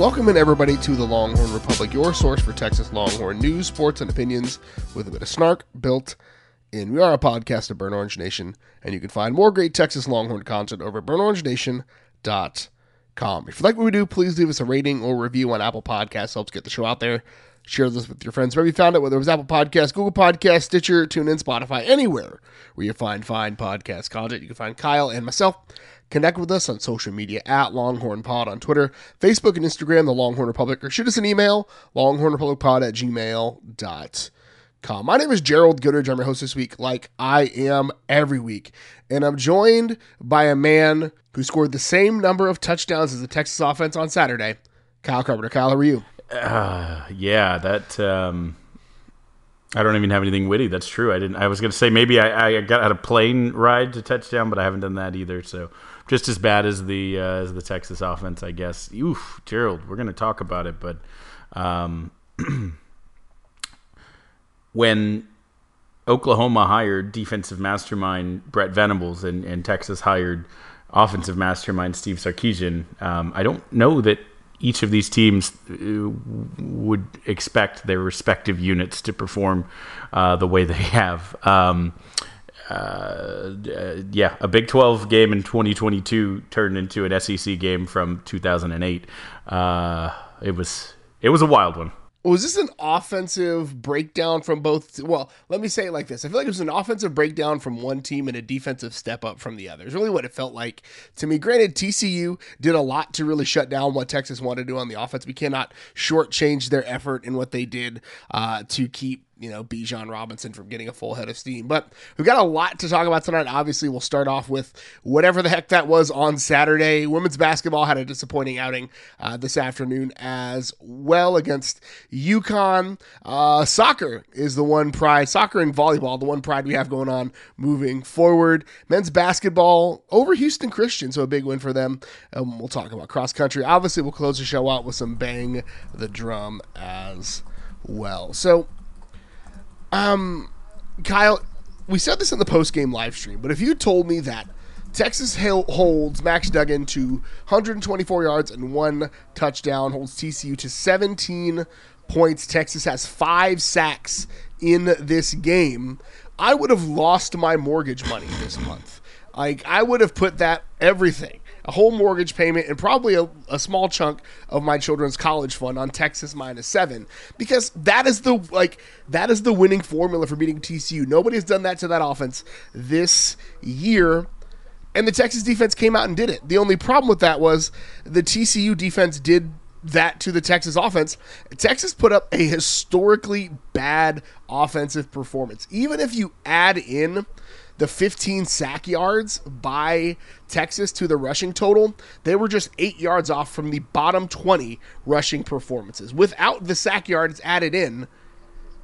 Welcome in everybody to the Longhorn Republic, your source for Texas Longhorn news, sports, and opinions with a bit of snark built in. We are a podcast of Burnt Orange Nation, and you can find more great Texas Longhorn content over at burntorangenation.com. If you like what we do, please leave us a rating or review on Apple Podcasts. Helps get the show out there. Share this with your friends wherever you found it, whether it was Apple Podcasts, Google Podcasts, Stitcher, TuneIn, Spotify, anywhere where you find fine podcast content. You can find Kyle and myself. Connect with us on social media at Longhorn Pod on Twitter, Facebook, and Instagram, The Longhorn Republic, or shoot us an email, longhornrepublicpod at gmail.com. My name is Gerald Goodridge. I'm your host this week, like I am every week. And I'm joined by a man who scored the same number of touchdowns as the Texas offense on Saturday, Kyle Carpenter. Kyle, how are you? Uh, yeah, that. Um, I don't even have anything witty. That's true. I didn't. I was going to say maybe I, I got had a plane ride to touchdown, but I haven't done that either. So just as bad as the uh, as the Texas offense, I guess. Oof, Gerald, we're going to talk about it, but um, when Oklahoma hired defensive mastermind Brent Venables and, and Texas hired offensive mastermind Steve Sarkisian, um, I don't know that each of these teams uh, would expect their respective units to perform uh, the way they have. Um, uh, yeah, a Big 12 game in 2022 turned into an SEC game from 2008. Uh, it was it was a wild one. Was this an offensive breakdown from both? Well, let me say it like this: I feel like it was an offensive breakdown from one team and a defensive step up from the other. Really what it felt like to me. Granted, TCU did a lot to really shut down what Texas wanted to do on the offense. We cannot shortchange their effort and what they did uh, to keep you know, Bijan Robinson from getting a full head of steam. But we've got a lot to talk about tonight. Obviously, we'll start off with whatever the heck that was on Saturday. Women's basketball had a disappointing outing uh, this afternoon as well against UConn. Uh, soccer is the one pride, soccer and volleyball, the one pride we have going on moving forward. Men's basketball over Houston Christian, so a big win for them. Um, we'll talk about cross country. Obviously, we'll close the show out with some bang the drum as well. So um, Kyle, we said this in the post game live stream, but if you told me that Texas holds Max Duggan to 124 yards and one touchdown, holds TCU to 17 points, Texas has five sacks in this game, I would have lost my mortgage money this month. Like, I would have put that everything a whole mortgage payment and probably a, a, small chunk of my children's college fund on Texas minus seven because that is the like that is the winning formula for beating TCU. Nobody has done that to that offense this year. And the Texas defense came out and did it. The only problem with that was the TCU defense did that to the Texas offense. Texas put up a historically bad offensive performance. Even if you add in the 15 sack yards by Texas to the rushing total, they were just eight yards off from the bottom 20 rushing performances. Without the sack yards added in,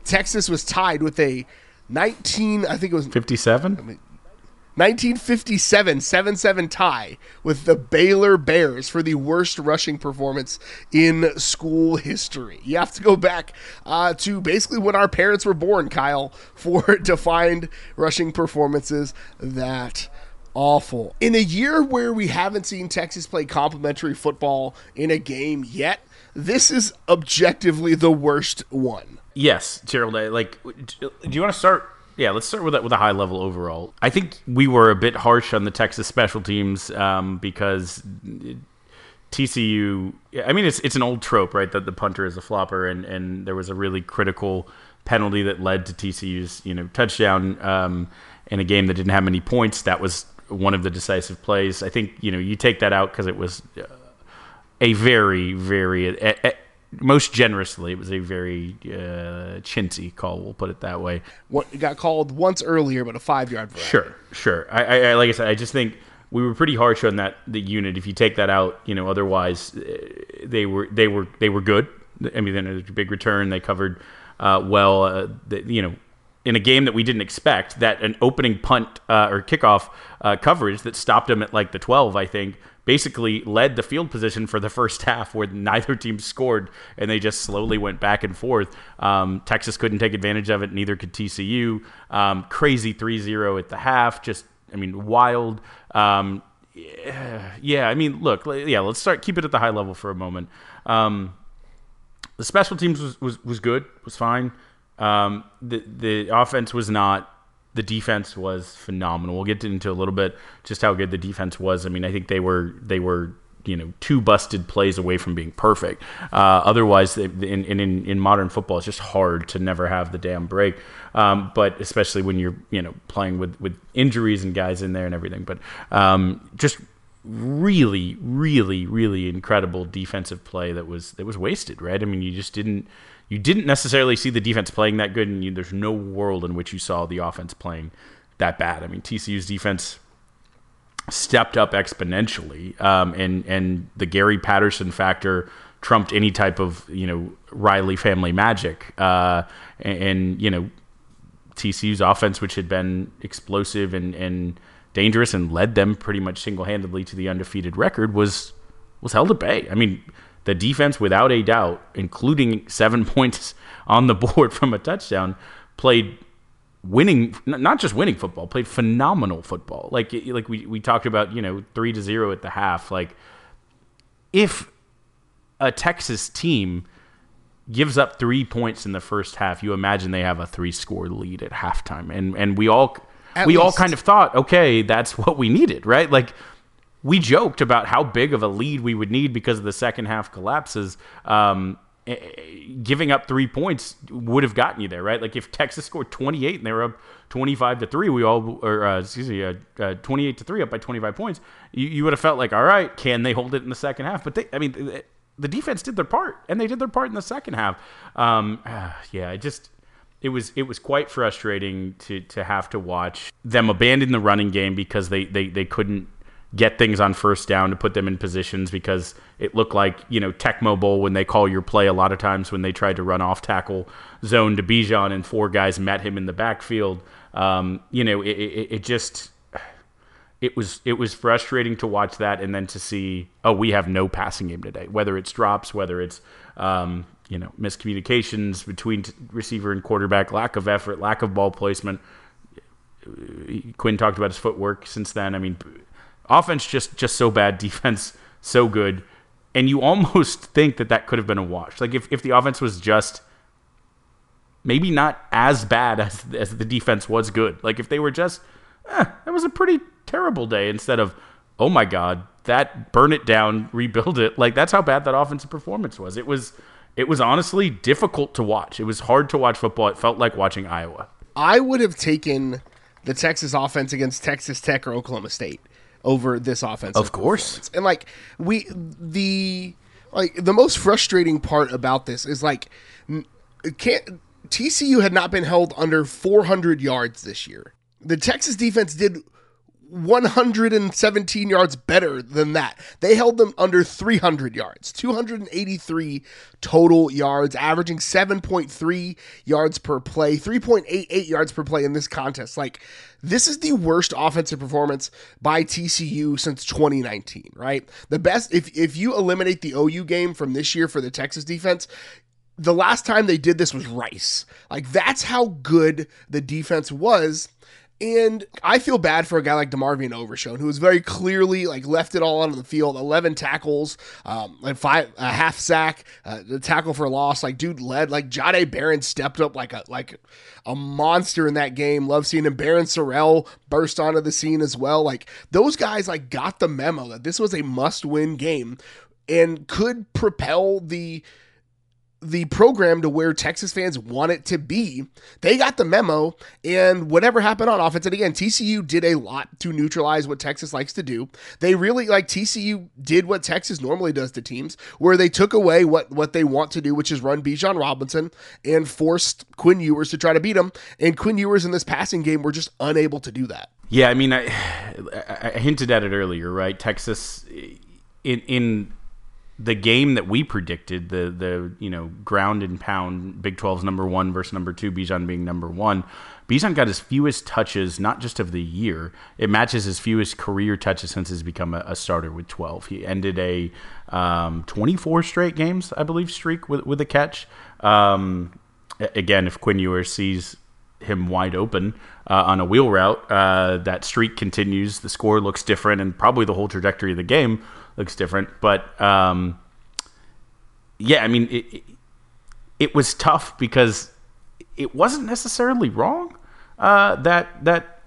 Texas was tied with a 19, I think it was 57. I mean, 1957 7 7 tie with the Baylor Bears for the worst rushing performance in school history. You have to go back uh, to basically when our parents were born, Kyle, for to find rushing performances that awful. In a year where we haven't seen Texas play complimentary football in a game yet, this is objectively the worst one. Yes, Gerald. Like, do you want to start yeah, let's start with that with a high level overall. I think we were a bit harsh on the Texas special teams um, because TCU. I mean, it's it's an old trope, right? That the punter is a flopper, and and there was a really critical penalty that led to TCU's you know touchdown um, in a game that didn't have many points. That was one of the decisive plays. I think you know you take that out because it was a very very. A, a, most generously. It was a very uh, chintzy call. We'll put it that way. What it got called once earlier, but a five yard. Sure, sure. I, I, like I said, I just think we were pretty harsh on that the unit. If you take that out, you know, otherwise uh, they were they were they were good. I mean, then a big return. They covered uh, well. Uh, the, you know, in a game that we didn't expect, that an opening punt uh, or kickoff uh, coverage that stopped them at like the 12, I think, basically led the field position for the first half where neither team scored and they just slowly went back and forth. Um, Texas couldn't take advantage of it, neither could TCU. Um, crazy 3 0 at the half, just, I mean, wild. Um, yeah, I mean, look, yeah, let's start keep it at the high level for a moment. Um, the special teams was, was, was good, was fine. Um, the the offense was not. The defense was phenomenal. We'll get into a little bit just how good the defense was. I mean, I think they were they were you know two busted plays away from being perfect. Uh, otherwise, in, in in modern football, it's just hard to never have the damn break. Um, but especially when you're you know playing with with injuries and guys in there and everything. But um, just really, really, really incredible defensive play that was that was wasted. Right? I mean, you just didn't you didn't necessarily see the defense playing that good, and you, there's no world in which you saw the offense playing that bad. I mean, TCU's defense stepped up exponentially, um, and and the Gary Patterson factor trumped any type of you know Riley family magic, uh, and, and, you know TCU's offense, which had been explosive and and dangerous and led them pretty much single handedly to the undefeated record, was was held at bay. I mean, the defense, without a doubt, including seven points on the board from a touchdown, played winning not just winning football played phenomenal football. Like like we, we talked about you know 3 to 0 at the half. Like if a texas team gives up 3 points in the first half you imagine they have a 3 score lead at halftime. And and we all at we least. all kind of thought okay that's what we needed right? Like we joked about how big of a lead we would need because of the second half collapses um, giving up three points would have gotten you there, right? Like if Texas scored 28 and they were up 25 to three, we all, or uh, excuse me, uh, uh, 28 to three up by 25 points, you, you would have felt like, all right, can they hold it in the second half? But they, I mean, the defense did their part, and they did their part in the second half. Um, yeah, it just it was it was quite frustrating to to have to watch them abandon the running game because they they they couldn't get things on first down to put them in positions because it looked like, you know, Tecmo Bowl when they call your play a lot of times when they tried to run off tackle zone to Bijan and four guys met him in the backfield. Um, you know, it, it, it, just it was it was frustrating to watch that and then to see oh we have no passing game today whether it's drops whether it's um, you know miscommunications between receiver and quarterback lack of effort lack of ball placement Quinn talked about his footwork since then I mean offense just just so bad, defense so good, and you almost think that that could have been a wash. Like if if the offense was just maybe not as bad as as the defense was good. Like if they were just, eh, that was a pretty terrible day instead of, oh my god, that burn it down, rebuild it. Like that's how bad that offensive performance was. It was it was honestly difficult to watch. It was hard to watch football. It felt like watching Iowa. I would have taken the Texas offense against Texas Tech or Oklahoma State over this offense. Of course. And like we the like the most frustrating part about this is like can't TCU had not been held under 400 yards this year. The Texas defense did 117 yards better than that. They held them under 300 yards, 283 total yards, averaging 7.3 yards per play, 3.88 yards per play in this contest. Like, this is the worst offensive performance by TCU since 2019, right? The best, if, if you eliminate the OU game from this year for the Texas defense, the last time they did this was Rice. Like, that's how good the defense was and I feel bad for a guy like DeMarvion Overshown, who was very clearly like left it all on the field. Eleven tackles, um, like five a half sack, uh, the tackle for loss. Like dude led. Like Jahdae Barron stepped up like a like a monster in that game. Love seeing him. Barryn Sorrell burst onto the scene as well. Like those guys like got the memo that this was a must win game and could propel the the program to where Texas fans want it to be. They got the memo, and whatever happened on offense, and again, TCU did a lot to neutralize what Texas likes to do. They really like TCU did what Texas normally does to teams, where they took away what what they want to do, which is run Bijan Robinson, and forced Quinn Ewers to try to beat him. And Quinn Ewers in this passing game were just unable to do that. Yeah, I mean, I, I hinted at it earlier, right? Texas in in the game that we predicted, the the you know ground and pound Big 12's number one versus number two, Bijan being number one. Bijan got his fewest touches, not just of the year. It matches his fewest career touches since he's become a, a starter with 12. He ended a um, 24 straight games, I believe, streak with with a catch. Um, again, if Quinn Ewers sees him wide open uh, on a wheel route. Uh, that streak continues. The score looks different, and probably the whole trajectory of the game looks different. But um, yeah, I mean, it, it, was tough because it wasn't necessarily wrong uh, that that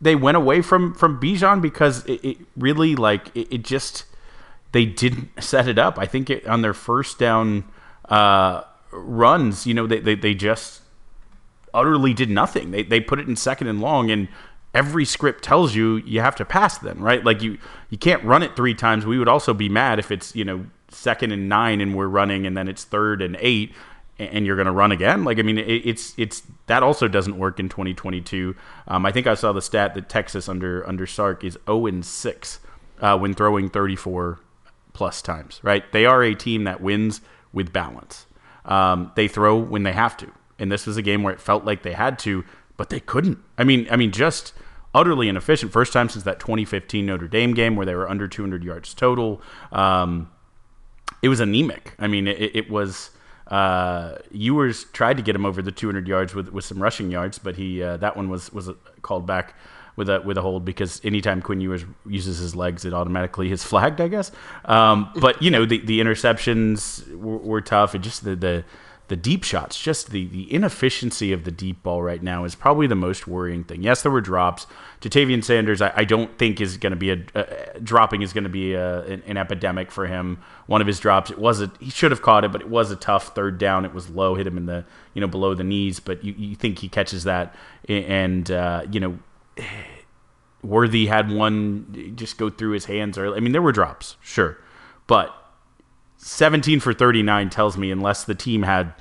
they went away from from Bijan because it, it really like it, it, just they didn't set it up. I think it, on their first down uh, runs, you know, they, they they just utterly did nothing. They they put it in second and long and every script tells you you have to pass then, right? Like you you can't run it three times. We would also be mad if it's, you know, second and nine and we're running and then it's third and eight and you're going to run again. Like I mean, it's it's that also doesn't work in 2022. Um, I think I saw the stat that Texas under under Sark is 0 and six uh, when throwing 34 plus times. Right? They are a team that wins with balance. Um, they throw when they have to, and this was a game where it felt like they had to, but they couldn't. I mean, I mean, just utterly inefficient. First time since that 2015 Notre Dame game where they were under 200 yards total. Um, it was anemic. I mean, it, it was. Uh, Ewers tried to get him over the 200 yards with, with some rushing yards, but he uh, that one was was called back with a with a hold because anytime Quinn Ewers uses his legs, it automatically is flagged, I guess. Um, but you know the the interceptions were, were tough. It just the the the deep shots, just the, the inefficiency of the deep ball right now is probably the most worrying thing. Yes, there were drops. Ja'Tavion Sanders, I, I don't think is going to be a, a, dropping is going to be a, an, an, epidemic for him. One of his drops, it was a he should have caught it, but it was a tough third down. It was low, hit him in the you know below the knees, but you, you think he catches that, and uh, you know. Worthy had one just go through his hands early. I mean, there were drops, sure, but 17 for 39 tells me unless the team had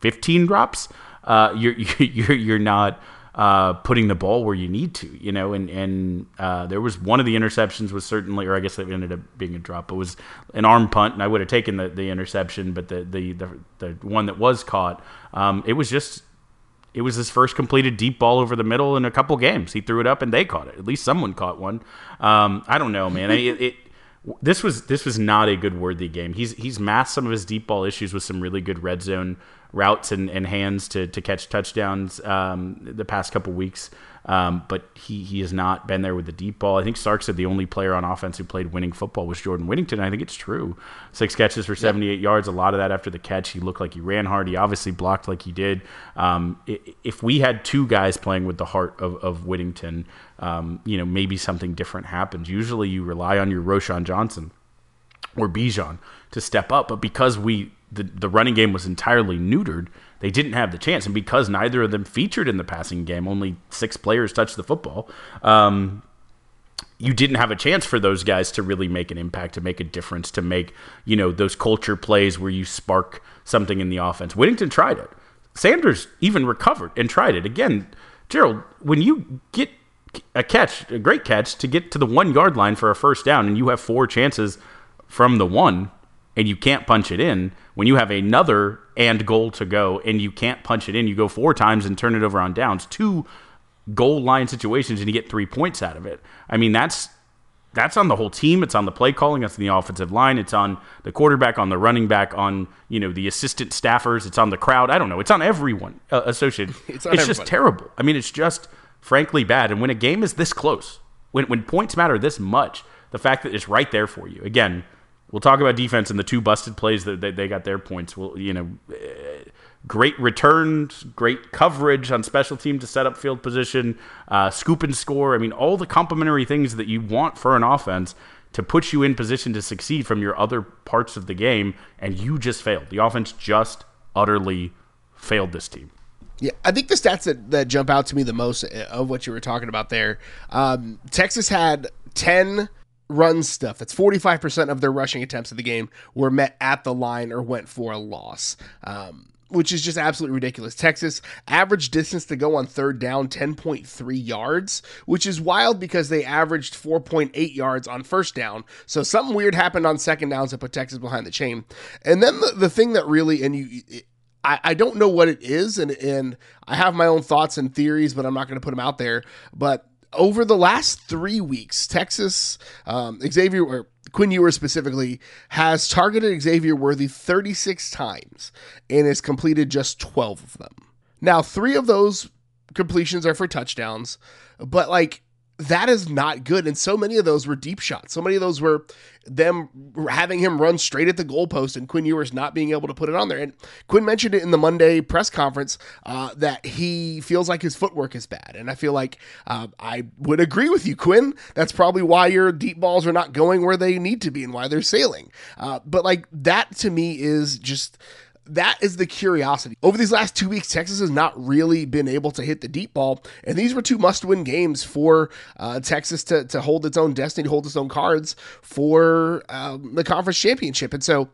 15 drops, uh, you're you're you're not uh, putting the ball where you need to, you know. And and uh, there was one of the interceptions was certainly, or I guess it ended up being a drop, but was an arm punt, and I would have taken the, the interception, but the, the the the one that was caught, um, it was just. It was his first completed deep ball over the middle in a couple games. He threw it up and they caught it. At least someone caught one. Um, I don't know, man. it, it this was this was not a good worthy game. He's he's masked some of his deep ball issues with some really good red zone routes and, and hands to, to catch touchdowns um, the past couple weeks. Um, but he, he has not been there with the deep ball. I think Sark said the only player on offense who played winning football was Jordan Whittington. I think it's true. Six catches for 78 yeah. yards. A lot of that after the catch. He looked like he ran hard. He obviously blocked like he did. Um, if we had two guys playing with the heart of, of Whittington, um, you know, maybe something different happens. Usually you rely on your Roschon Johnson or Bijan to step up. But because we the, the running game was entirely neutered, they didn't have the chance. And because neither of them featured in the passing game, only six players touched the football. Um, you didn't have a chance for those guys to really make an impact, to make a difference, to make you know those culture plays where you spark something in the offense. Whittington tried it. Sanders even recovered and tried it again. Gerald, when you get a catch, a great catch, to get to the one yard line for a first down, and you have four chances from the one, and you can't punch it in, when you have another and goal to go and you can't punch it in, you go four times and turn it over on downs, two goal line situations, and you get three points out of it. I mean, that's that's on the whole team. It's on the play calling. It's on the offensive line. It's on the quarterback, on the running back, on you know the assistant staffers. It's on the crowd. I don't know. It's on everyone uh, associated. it's, it's just terrible. I mean, it's just frankly bad. And when a game is this close, when when points matter this much, the fact that it's right there for you again We'll talk about defense and the two busted plays that they, they got their points. Well, you know, great returns, great coverage on special team to set up field position, uh, scoop and score. I mean, all the complementary things that you want for an offense to put you in position to succeed from your other parts of the game, and you just failed. The offense just utterly failed this team. Yeah, I think the stats that, that jump out to me the most uh, of what you were talking about there, um, Texas had 10 run stuff. That's 45% of their rushing attempts of the game were met at the line or went for a loss. Um, which is just absolutely ridiculous. Texas average distance to go on third down 10.3 yards, which is wild because they averaged 4.8 yards on first down. So something weird happened on second downs that put Texas behind the chain. And then the, the thing that really and you I, I don't know what it is and and I have my own thoughts and theories, but I'm not going to put them out there. But over the last three weeks, Texas, um, Xavier, or Quinn Ewers specifically, has targeted Xavier Worthy 36 times and has completed just 12 of them. Now, three of those completions are for touchdowns, but like that is not good. And so many of those were deep shots. So many of those were them having him run straight at the goalpost and Quinn Ewers not being able to put it on there. And Quinn mentioned it in the Monday press conference uh, that he feels like his footwork is bad. And I feel like uh, I would agree with you, Quinn. That's probably why your deep balls are not going where they need to be and why they're sailing. Uh, but like that to me is just that is the curiosity. Over these last two weeks, Texas has not really been able to hit the deep ball, and these were two must-win games for uh, Texas to to hold its own destiny, hold its own cards for um, the conference championship. And so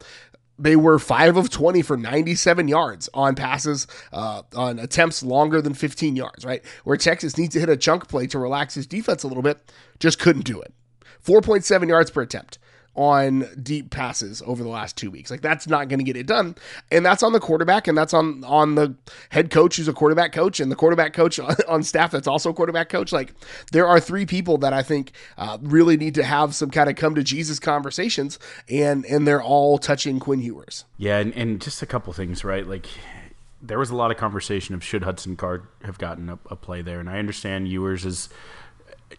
they were five of 20 for 97 yards on passes, uh, on attempts longer than 15 yards, right? Where Texas needs to hit a chunk play to relax his defense a little bit, just couldn't do it. 4.7 yards per attempt on deep passes over the last two weeks. Like that's not going to get it done, and that's on the quarterback, and that's on on the head coach who's a quarterback coach, and the quarterback coach on staff that's also a quarterback coach. Like there are three people that I think uh, really need to have some kind of come to Jesus conversations, and and they're all touching Quinn Ewers. Yeah, and, and just a couple things, right? Like there was a lot of conversation of should Hudson Card have gotten a, a play there, and I understand Ewers is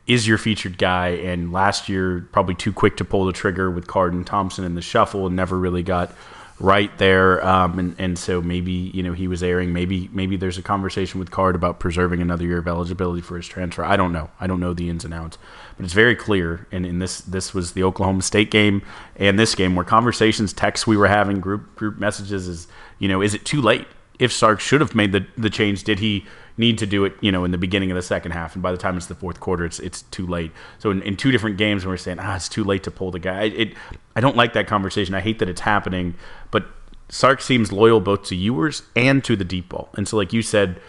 is your featured guy. And last year, probably too quick to pull the trigger with Card and Thompson in the shuffle and never really got right there. Um, and, and so maybe, you know, he was airing. Maybe, maybe there's a conversation with Card about preserving another year of eligibility for his transfer. I don't know. I don't know the ins and outs, but it's very clear. And in this, this was the Oklahoma State game and this game where conversations, texts we were having, group, group messages is, you know, is it too late? If Sark should have made the, the change, did he need to do it, you know, in the beginning of the second half, and by the time it's the fourth quarter, it's it's too late. So in, in two different games, when we're saying, ah, it's too late to pull the guy. It, I don't like that conversation. I hate that it's happening, but Sark seems loyal both to Ewers and to the deep ball, and so like you said.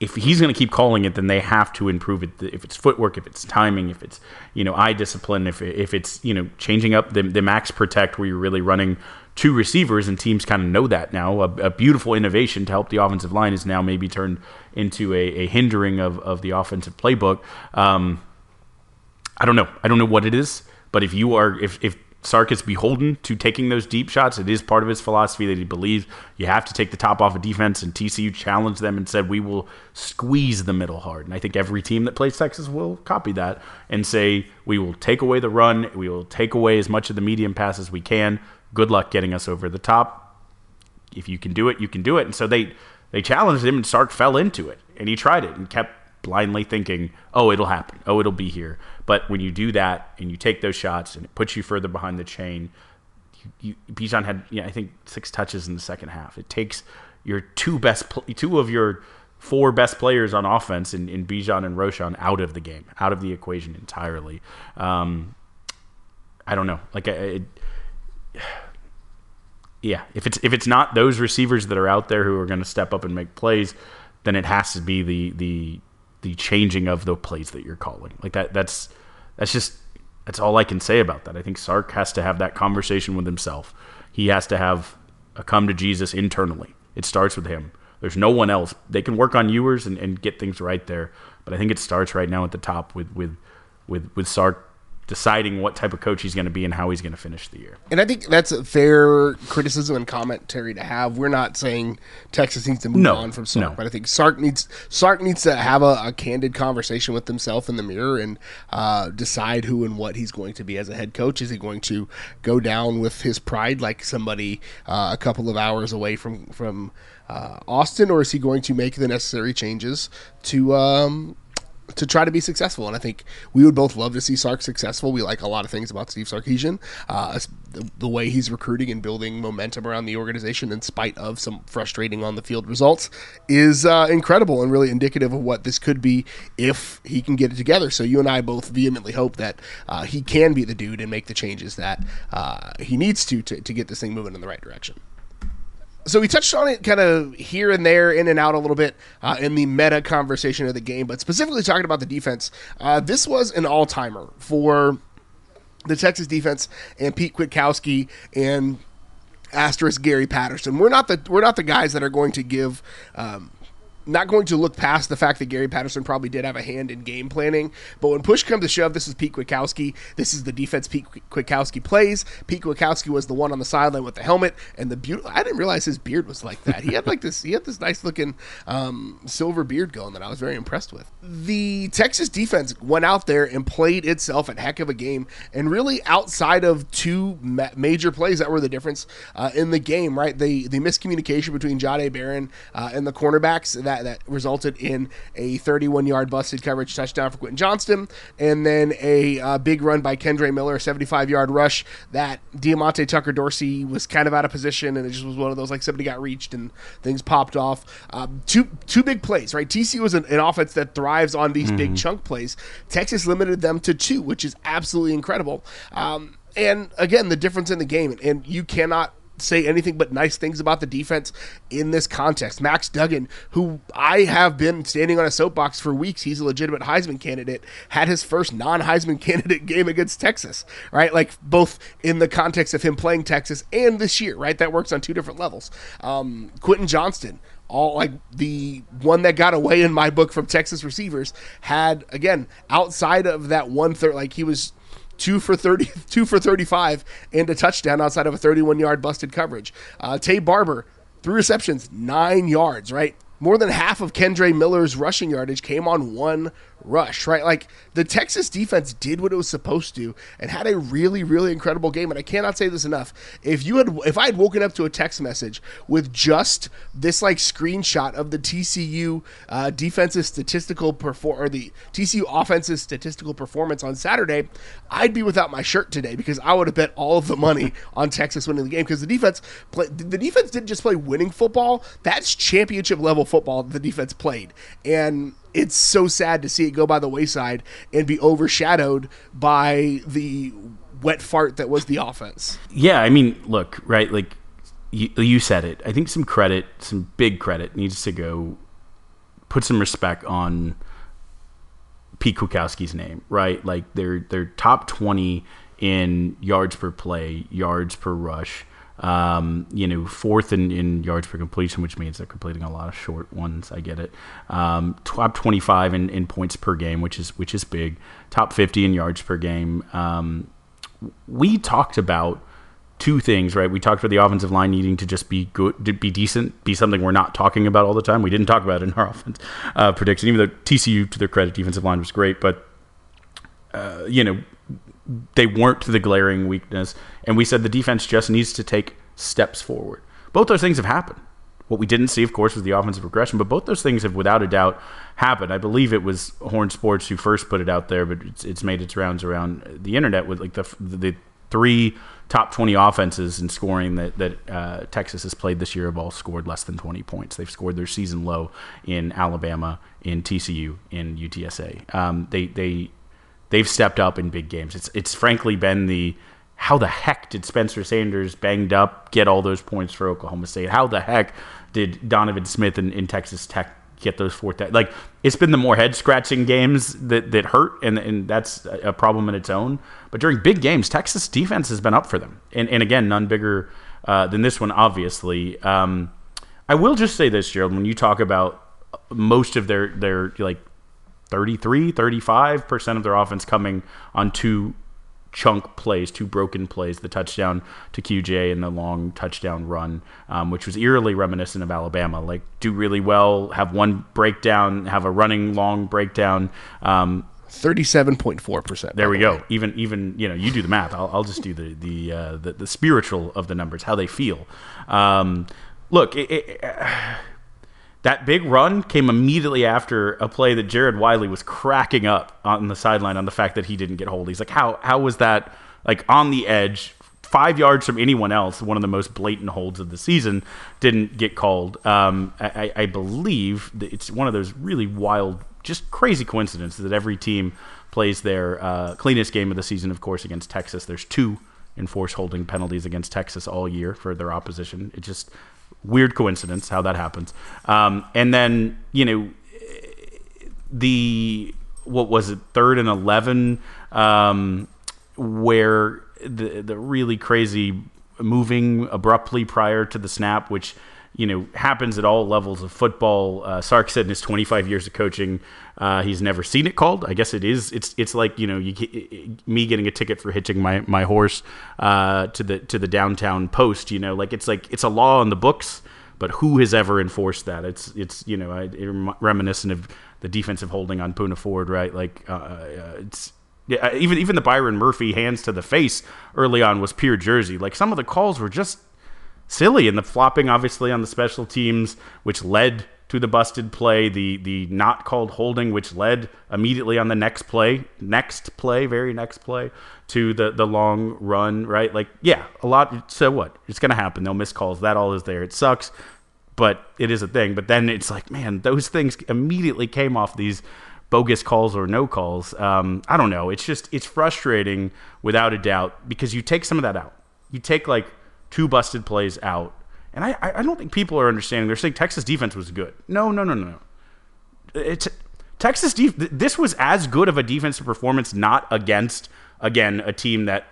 If he's going to keep calling it, then they have to improve it. If it's footwork, if it's timing, if it's you know eye discipline, if if it's you know changing up the, the max protect where you're really running two receivers, and teams kind of know that now. A, a, beautiful innovation to help the offensive line is now maybe turned into a, a hindering of, of the offensive playbook. Um, I don't know. I don't know what it is, but if you are, if, if Sark is beholden to taking those deep shots. It is part of his philosophy that he believes you have to take the top off of defense. And TCU challenged them and said, we will squeeze the middle hard. And I think every team that plays Texas will copy that and say, we will take away the run. We will take away as much of the medium pass as we can good luck getting us over the top. If you can do it, you can do it. And so they they challenged him, and Sark fell into it, and he tried it and kept blindly thinking, "Oh, it'll happen. Oh, it'll be here." But when you do that and you take those shots, and it puts you further behind the chain, you, you Bijan had, I think six touches in the second half. It takes your two best, two of your four best players on offense in, in Bijan and Roschon out of the game, out of the equation entirely. Um, I don't know. Like it, yeah, if it's if it's not those receivers that are out there who are going to step up and make plays, then it has to be the the the changing of the plays that you're calling. Like that that's that's just that's all I can say about that. I think Sark has to have that conversation with himself. He has to have a come to Jesus internally. It starts with him. There's no one else. They can work on Ewers and, and get things right there, but I think it starts right now at the top with with with with Sark deciding what type of coach he's going to be and how he's going to finish the year. And I think that's a fair criticism and commentary to have. We're not saying Texas needs to move no, on from Sark, no. but I think Sark needs Sark needs to have a, a candid conversation with himself in the mirror and uh, decide who and what he's going to be as a head coach. Is he going to go down with his pride like somebody uh, a couple of hours away from from uh, Austin, or is he going to make the necessary changes to um, to try to be successful. And I think we would both love to see Sark successful. We like a lot of things about Steve Sarkisian, uh, the, the, way he's recruiting and building momentum around the organization in spite of some frustrating on the field results is uh, incredible and really indicative of what this could be if he can get it together. So you and I both vehemently hope that uh, he can be the dude and make the changes that uh, he needs to, to to get this thing moving in the right direction so we touched on it kind of here and there, in and out a little bit uh, in the meta conversation of the game, but specifically talking about the defense, uh, this was an all timer for the Texas defense and Pete Kwiatkowski and asterisk Gary Patterson. We're not the we're not the guys that are going to give. Um, not going to look past the fact that Gary Patterson probably did have a hand in game planning. But when push comes to shove, this is Pete Kwiatkowski. This is the defense Pete Kwiatkowski plays. Pete Kwiatkowski was the one on the sideline with the helmet and the beautiful. I didn't realize his beard was like that. He had like this. He had this nice looking um, silver beard going that I was very impressed with. The Texas defense went out there and played itself a heck of a game, and really outside of two ma- major plays that were the difference uh, in the game. Right, the the miscommunication between Jahdae Barron uh, and the cornerbacks that that resulted in a 31 yard busted coverage touchdown for Quentin Johnston, and then a uh, big run by Kendre Miller, a 75 yard rush that Diamante Tucker Dorsey was kind of out of position, and it just was one of those like somebody got reached and things popped off. Um, two two big plays, right? TCU was an, an offense that thrives on these mm-hmm. big chunk plays. Texas limited them to two, which is absolutely incredible. Um, and again, the difference in the game, and you cannot say anything but nice things about the defense in this context. Max Duggan, who I have been standing on a soapbox for weeks, he's a legitimate Heisman candidate, had his first non Heisman candidate game against Texas, right? Like both in the context of him playing Texas and this year, right? That works on two different levels. Um, Quentin Johnston, all like the one that got away in my book from Texas receivers had again outside of that one third like he was two for 30, two for 35, and a touchdown outside of a 31 yard busted coverage. Uh, Taye Barber, three receptions, nine yards, right? More than half of Kendre Miller's rushing yardage came on one rush, right? Like the Texas defense did what it was supposed to and had a really, really incredible game. And I cannot say this enough. If you had, if I had woken up to a text message with just this like screenshot of the TCU uh, statistical perform or the TCU offensive statistical performance on Saturday, I'd be without my shirt today because I would have bet all of the money on Texas winning the game because the defense play, the defense didn't just play winning football. That's championship level football the defense played. And it's so sad to see it go by the wayside and be overshadowed by the wet fart that was the offense. Yeah, I mean, look, right, like you, you said it. I think some credit, some big credit needs to go put some respect on Pete Kwiatkowski's name, right? Like they're they're top 20 in yards per play, yards per rush. Um, you know, fourth in, in yards per completion, which means they're completing a lot of short ones. I get it. Um, top 25 in, in points per game, which is which is big. Top 50 in yards per game. Um, we talked about two things, right? We talked about the offensive line needing to just be good, be decent, be something we're not talking about all the time. We didn't talk about it in our offense uh, prediction, even though TCU, to their credit, defensive line was great, but uh, you know they weren't the glaring weakness. And we said the defense just needs to take steps forward. Both those things have happened. What we didn't see, of course, was the offensive progression, but both those things have without a doubt happened. I believe it was Horn Sports who first put it out there, but it's, it's made its rounds around the internet with like the the three top 20 offenses in scoring that, that uh, Texas has played this year have all scored less than 20 points. They've scored their season low in Alabama, in TCU, in UTSA. Um, they, they they've stepped up in big games. It's it's frankly been the how the heck did Spencer Sanders banged up get all those points for Oklahoma State? How the heck did Donovan Smith in, in Texas Tech get those four? Te- like it's been the more head scratching games that that hurt, and and that's a problem in its own. But during big games, Texas defense has been up for them, and and again, none bigger uh, than this one, obviously. Um, I will just say this, Gerald, when you talk about most of their their like 33, 35% of their offense coming on two chunk plays, two broken plays, the touchdown to QJ and the long touchdown run, um, which was eerily reminiscent of Alabama. Like, do really well, have one breakdown, have a running long breakdown. Um, Thirty-seven point four percent. There we the go. Even, even you know, you do the math. I'll, I'll just do the the, uh, the, the spiritual of the numbers, how they feel. Um, look, it, it, that big run came immediately after a play that Jared Wiley was cracking up on the sideline on the fact that he didn't get hold. He's like, how how was that like on the edge, five yards from anyone else? One of the most blatant holds of the season didn't get called. Um, I, I believe it's one of those really wild, just crazy coincidences that every team plays their uh, cleanest game of the season, of course, against Texas. There's two enforced holding penalties against Texas all year for their opposition. It just Weird coincidence how that happens. Um, and then you know the what was it third and eleven um, where the the really crazy moving abruptly prior to the snap, which you know happens at all levels of football. Uh, Sark said in his 25 years of coaching, uh, he's never seen it called. I guess it is. It's it's like you know you, me getting a ticket for hitching my my horse uh, to the to the downtown post. You know, like it's like it's a law in the books, but who has ever enforced that? It's it's you know I, reminiscent of the defensive holding on Puna Ford, right? Like uh, uh, it's yeah, even even the Byron Murphy hands to the face early on was pure jersey. Like some of the calls were just silly, and the flopping obviously on the special teams, which led to the busted play, the the not called holding, which led immediately on the next play, next play, very next play to the the long run, right? Like yeah, a lot. So what? It's gonna happen. They'll miss calls. That all is there. It sucks but it is a thing. But then it's like, man, those things immediately came off these bogus calls or no calls. Um, I don't know. It's just it's frustrating without a doubt because you take some of that out. You take like two busted plays out, and I I don't think people are understanding. They're saying Texas defense was good. No, no, no, no. It's Texas. Def- this was as good of a defensive performance, not against again a team that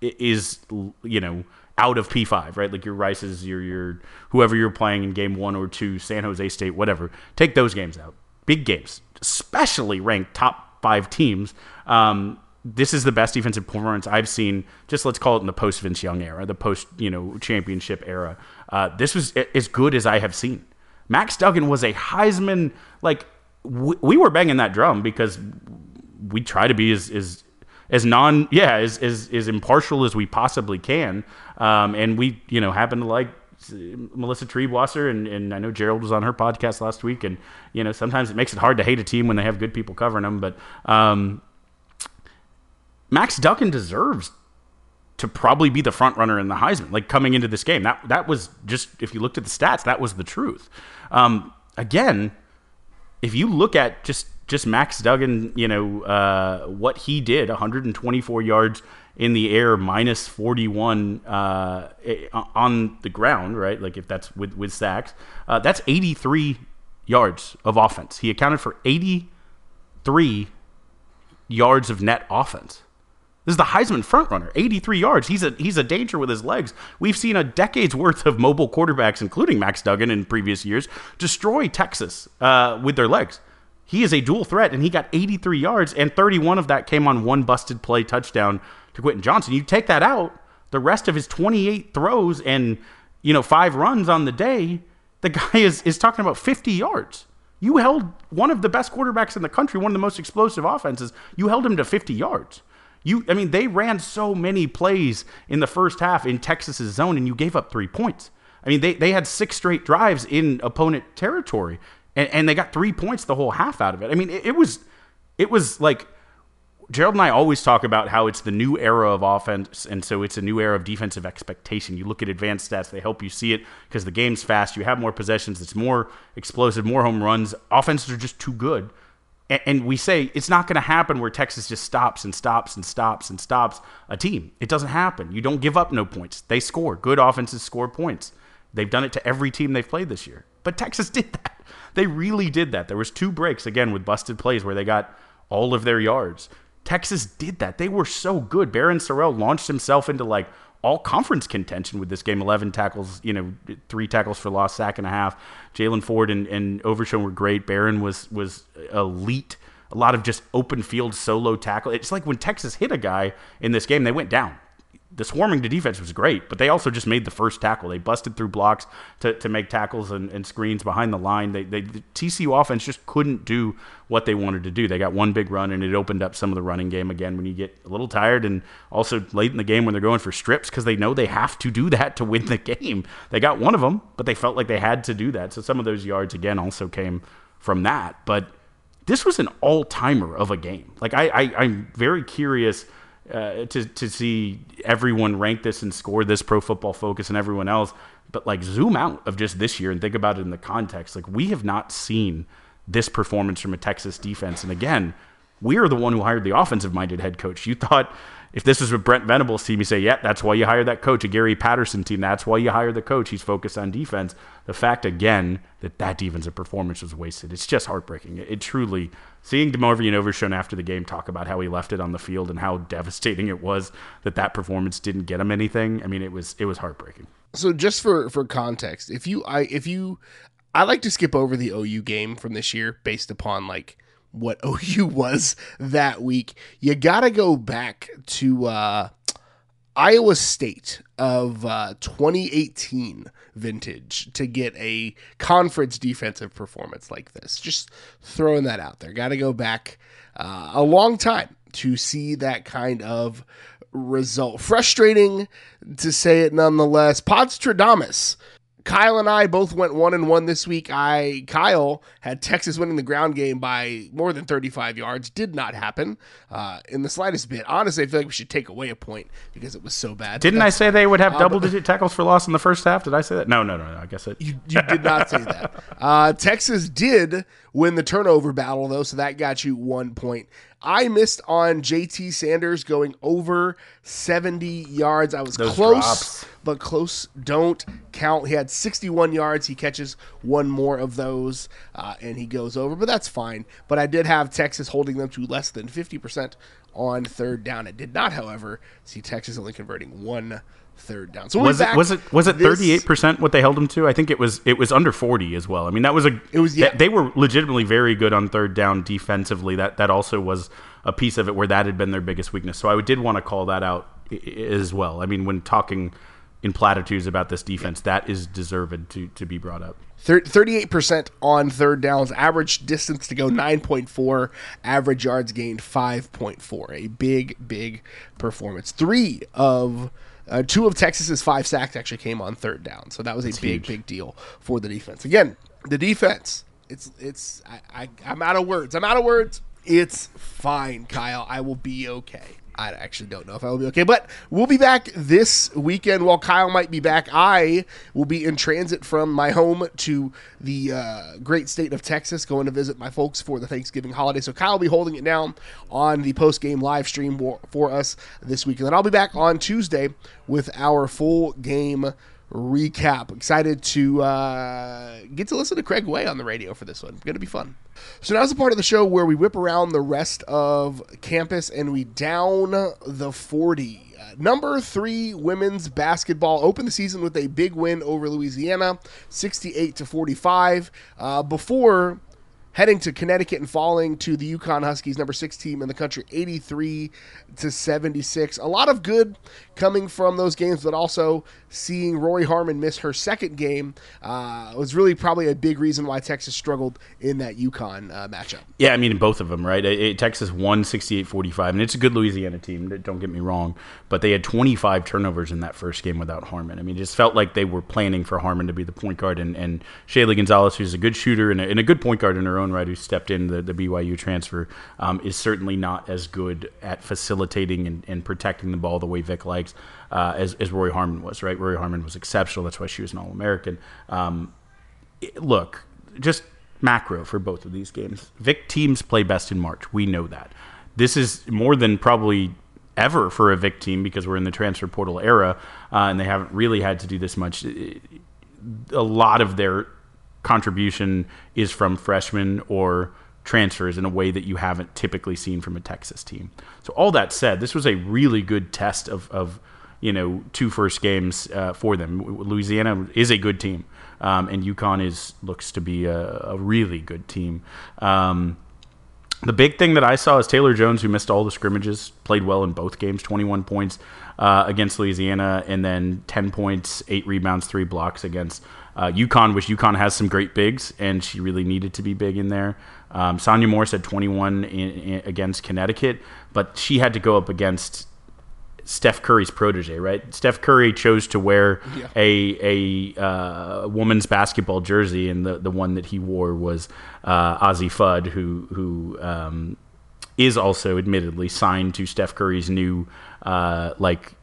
is you know out of P5, right? Like your Rice's, your your whoever you're playing in game one or two, San Jose State, whatever. Take those games out. Big games, especially ranked top five teams. Um, this is the best defensive performance I've seen. Just let's call it in the post Vince Young era, the post you know championship era. Uh, this was as good as I have seen. Max Duggan was a Heisman. Like we, we were banging that drum because we try to be as, as as non yeah as, as as impartial as we possibly can um, and we you know happen to like Melissa Triebwasser and, and I know Gerald was on her podcast last week and you know sometimes it makes it hard to hate a team when they have good people covering them but um, Max Duggan deserves to probably be the front runner in the Heisman like coming into this game that that was just if you looked at the stats that was the truth um, again if you look at just just Max Duggan, you know, uh, what he did 124 yards in the air, minus 41 uh, on the ground, right? Like if that's with, with sacks, uh, that's 83 yards of offense. He accounted for 83 yards of net offense. This is the Heisman frontrunner, 83 yards. He's a he's a danger with his legs. We've seen a decade's worth of mobile quarterbacks, including Max Duggan in previous years, destroy Texas uh, with their legs. He is a dual threat, and he got 83 yards, and 31 of that came on one busted play touchdown to Quentin Johnston. You take that out, the rest of his 28 throws and you know five runs on the day, the guy is is talking about 50 yards. You held one of the best quarterbacks in the country, one of the most explosive offenses. You held him to 50 yards. You, I mean, they ran so many plays in the first half in Texas's zone, and you gave up three points. I mean, they, they had six straight drives in opponent territory and, and they got three points the whole half out of it. I mean, it, it was it was like Gerald and I always talk about how it's the new era of offense, and so it's a new era of defensive expectation. You look at advanced stats; they help you see it because the game's fast. You have more possessions. It's more explosive, more home runs. Offenses are just too good, and, we say it's not going to happen where Texas just stops and stops and stops and stops a team. It doesn't happen. You don't give up no points. They score. Good offenses score points. They've done it to every team they've played this year. But Texas did that. They really did that. There was two breaks again with busted plays where they got all of their yards. Texas did that. They were so good. Barryn Sorrell launched himself into like all conference contention with this game. Eleven tackles, you know, three tackles for loss, sack and a half. Jaylan Ford and, and Overshown were great. Barryn was was elite. A lot of just open field solo tackle. It's like when Texas hit a guy in this game, they went down the swarming to defense was great, but they also just made the first tackle. They busted through blocks to, to make tackles and, and screens behind the line. They, they, the TCU offense just couldn't do what they wanted to do. They got one big run, and it opened up some of the running game again when you get a little tired, and also late in the game when they're going for strips because they know they have to do that to win the game. They got one of them, but they felt like they had to do that. So some of those yards, again, also came from that. But this was an all timer of a game. Like, I, I, I'm very curious – uh, to to see everyone rank this and score this Pro Football Focus and everyone else. But like zoom out of just this year and think about it in the context. Like we have not seen this performance from a Texas defense. And again, we are the one who hired the offensive minded head coach. You thought if this was with Brent Venables' team, you say, yeah, that's why you hired that coach. A Gary Patterson team, that's why you hired the coach. He's focused on defense. The fact, again, that that defensive performance was wasted, it's just heartbreaking. It, it truly, seeing DeMarvion Overshown after the game talk about how he left it on the field and how devastating it was that that performance didn't get him anything, I mean, it was, it was heartbreaking. So just for for context, if you I if you I like to skip over the OU game from this year based upon like what OU was that week. You got to go back to uh, Iowa State of uh, 2018 vintage to get a conference defensive performance like this. Just throwing that out there. Got to go back uh, a long time to see that kind of result. Frustrating to say it nonetheless. Podstradamus Kyle and I both went one and one this week. I Kyle had Texas winning the ground game by more than 35 yards. Did not happen uh, in the slightest bit. Honestly, I feel like we should take away a point because it was so bad. Didn't I say they would have uh, double digit tackles for loss in the first half? Did I say that? No, no, no. no I guess it. You, you did not say that. Uh, Texas did win the turnover battle though, so that got you one point. I missed on JT Sanders going over 70 yards. I was Those close, drops. but close don't count. He had 61 yards. He catches one more of those, uh, and he goes over, but that's fine. But I did have Texas holding them to less than 50% on third down. It did not, however, see Texas only converting one third down. So was it was it was it thirty eight percent what they held them to? I think it was it was under forty as well. I mean that was a it was yeah. they, they were legitimately very good on third down defensively. That that also was a piece of it where that had been their biggest weakness. So I did want to call that out as well. I mean when talking in platitudes about this defense, that is deserved to to be brought up. 38% on third downs, average distance to go 9.4, average yards gained 5.4. A big, big performance. Three of uh, two of Texas's five sacks actually came on third down, so that was a That's big, huge. big deal for the defense. Again, the defense. It's it's I, I I'm out of words. I'm out of words. It's fine, Kyle. I will be okay. I actually don't know if I will be okay, but we'll be back this weekend. While Kyle might be back, I will be in transit from my home to the uh, great state of Texas, going to visit my folks for the Thanksgiving holiday. So Kyle will be holding it down on the post game live stream for us this week, and then I'll be back on Tuesday with our full game recap. Excited to uh, get to listen to Craig Way on the radio for this one. Going to be fun. So now's the part of the show where we whip around the rest of campus and we down the 40. Uh, number three women's basketball opened the season with a big win over Louisiana, 68 to 45. Uh, before heading to Connecticut and falling to the UConn Huskies, number six team in the country, 83 to 76. A lot of good coming from those games, but also seeing Rori Harmon miss her second game uh, was really probably a big reason why Texas struggled in that UConn uh, matchup. Yeah, I mean, both of them, right? It, it, Texas won 68 45, and it's a good Louisiana team, don't get me wrong, but they had 25 turnovers in that first game without Harmon. I mean, it just felt like they were planning for Harmon to be the point guard, and, and Shaylee Gonzalez, who's a good shooter and a, and a good point guard in her own right, who stepped in the, the BYU transfer, um, is certainly not as good at facilitating and, and protecting the ball the way Vic likes uh, as, as Rori Harmon was, right? Rori Harmon was exceptional. That's why she was an All American. Um, look, just macro for both of these games. Vic teams play best in March. We know that. This is more than probably ever for a Vic team because we're in the transfer portal era uh, and they haven't really had to do this much. A lot of their contribution is from freshmen or transfers in a way that you haven't typically seen from a Texas team. So all that said, this was a really good test of, of you know two first games uh, for them. Louisiana is a good team, um, and UConn is looks to be a, a really good team. Um, the big thing that I saw is Taylor Jones, who missed all the scrimmages, played well in both games, 21 points uh, against Louisiana, and then 10 points, eight rebounds, three blocks against uh, UConn, which UConn has some great bigs, and she really needed to be big in there. Um, Sonya Morris had 21 in, in, against Connecticut, but she had to go up against Steph Curry's protege, right? Steph Curry chose to wear yeah. a a uh, woman's basketball jersey, and the, the one that he wore was uh, Azzi Fudd, who who um, is also admittedly signed to Steph Curry's new uh, like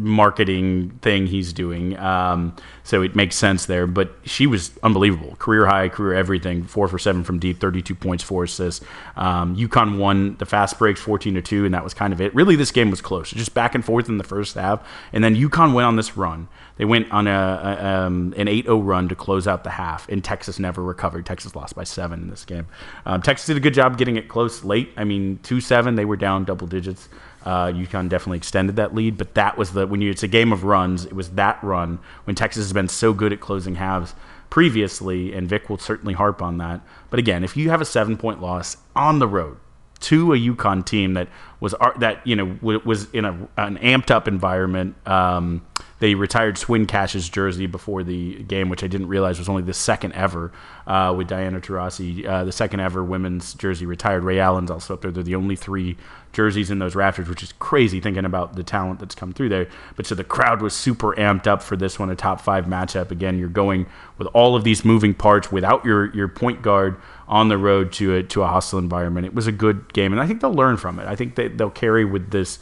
marketing thing he's doing. Um, so it makes sense there. But she was unbelievable. Career high, career everything. Four for seven from deep, 32 points, four assists. Um, UConn won the fast breaks 14 to 2, and that was kind of it. Really, this game was close. Just back and forth in the first half. And then UConn went on this run. They went on a, a um, an 8 0 run to close out the half, and Texas never recovered. Texas lost by seven in this game. Um, Texas did a good job getting it close late. I mean, 2 7, they were down double digits. Uh, UConn definitely extended that lead, but that was the when you it's a game of runs. It was that run when Texas has been so good at closing halves previously, and Vic will certainly harp on that. But again, if you have a seven point loss on the road to a UConn team that was that you know was in a, an amped up environment. Um, they retired Swin Cash's jersey before the game, which I didn't realize was only the second ever uh, with Diana Taurasi, uh, the second ever women's jersey retired. Ray Allen's also up there. They're the only three jerseys in those rafters, which is crazy thinking about the talent that's come through there. But so the crowd was super amped up for this one, a top five matchup. Again, you're going with all of these moving parts without your your point guard on the road to a to a hostile environment. It was a good game, and I think they'll learn from it. I think that they'll carry with this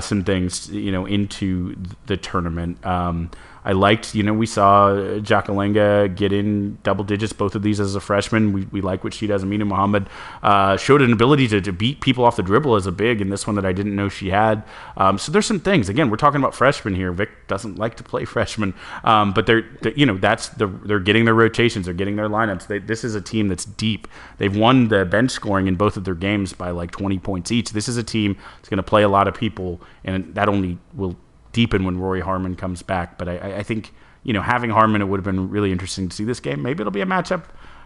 some things, you know, into the tournament. Um, I liked, you know, we saw Jakalenga get in double digits, both of these as a freshman. We, we like what she does. Amina Muhammad uh, showed an ability to, to beat people off the dribble as a big, and this one that I didn't know she had. Um, so there's some things. Again, we're talking about freshmen here. Vic doesn't like to play freshmen, um, but they're, they're, you know, that's the they're getting their rotations, they're getting their lineups. They, this is a team that's deep. They've won the bench scoring in both of their games by like 20 points each. This is a team that's going to play a lot of people, and that only will deepen when Rori Harmon comes back. But I, I think you know having Harmon, it would have been really interesting to see this game. Maybe it'll be a matchup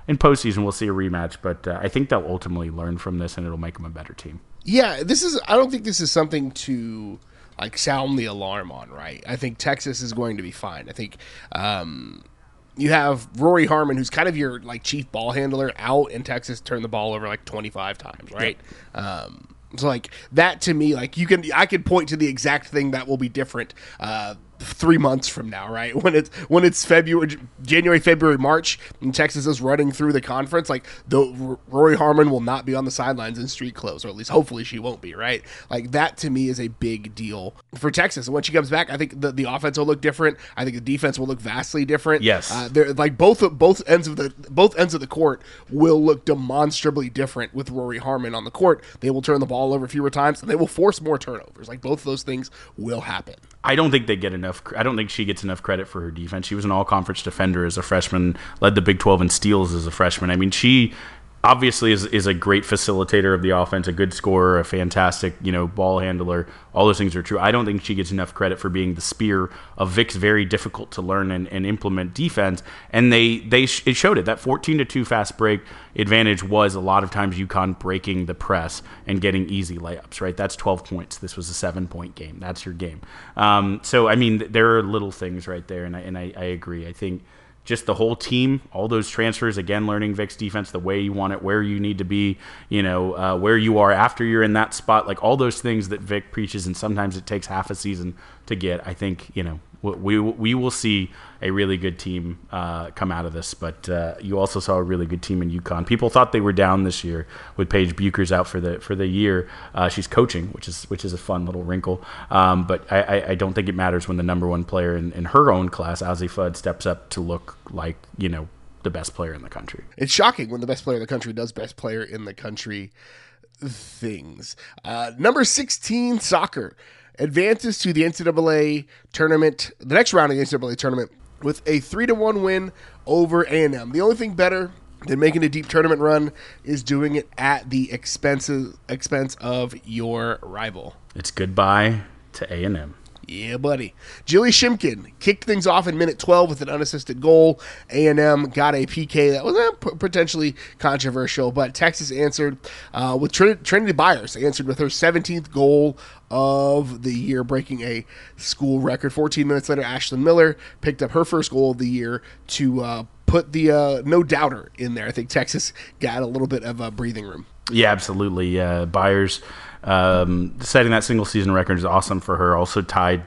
in postseason. We'll see a rematch, but uh, I think they'll ultimately learn from this, and it'll make them a better team. Yeah, this is. I don't think this is something to like sound the alarm on. Right? I think Texas is going to be fine. I think. Um, you have Rori Harmon, who's kind of your like chief ball handler, out, and Texas turned the ball over like 25 times, right? Um, so like that to me, like you can, I could point to the exact thing that will be different. Uh, three months from now, right? When it's when it's February, January, February, March, and Texas is running through the conference, like the Rori Harmon will not be on the sidelines in street clothes, or at least hopefully she won't be, right? Like that to me is a big deal for Texas. And when she comes back, I think the, the offense will look different. I think the defense will look vastly different. Yes, uh, they're like both both ends of the both ends of the court will look demonstrably different with Rori Harmon on the court. They will turn the ball over fewer times, and they will force more turnovers. Like both of those things will happen. I don't think they get enough. I don't think she gets enough credit for her defense. She was an all-conference defender as a freshman, led the Big 12 in steals as a freshman. I mean, she obviously is, is a great facilitator of the offense, a good scorer, a fantastic you know ball handler. All those things are true. I don't think she gets enough credit for being the spear of Vic's very difficult to learn and, and implement defense. And they they it showed it. That 14 to two fast break advantage was a lot of times UConn breaking the press and getting easy layups. Right, that's 12 points. This was a seven point game. That's your game. Um, so I mean, there are little things right there, and I, and I, I agree. I think just the whole team, all those transfers, again, learning Vic's defense the way you want it, where you need to be, you know, uh, where you are after you're in that spot, like all those things that Vic preaches, and sometimes it takes half a season to get. I think, you know, we we will see a really good team uh, come out of this. But uh, you also saw a really good team in UConn. People thought they were down this year with Paige Bueckers out for the for the year. Uh, she's coaching, which is which is a fun little wrinkle. Um, but I, I, don't think it matters when the number one player in, in her own class, Azzi Fudd, steps up to look like you know the best player in the country. It's shocking when the best player in the country does best player in the country things. Uh, number 16, soccer advances to the NCAA tournament, the next round of the NCAA tournament, with a three to one win over A and M. The only thing better than making a deep tournament run is doing it at the expenses expense of your rival. It's goodbye to A and M. Yeah, buddy. Jilly Shimkin kicked things off in minute 12 with an unassisted goal. A&M got a PK that was eh, potentially controversial, but Texas answered uh, with Tr- Trinity Byers answered with her 17th goal of the year, breaking a school record. 14 minutes later, Ashlyn Miller picked up her first goal of the year to uh, put the uh, no doubter in there. I think Texas got a little bit of a breathing room. Yeah, absolutely. Uh, Byers um, setting that single season record is awesome for her. Also tied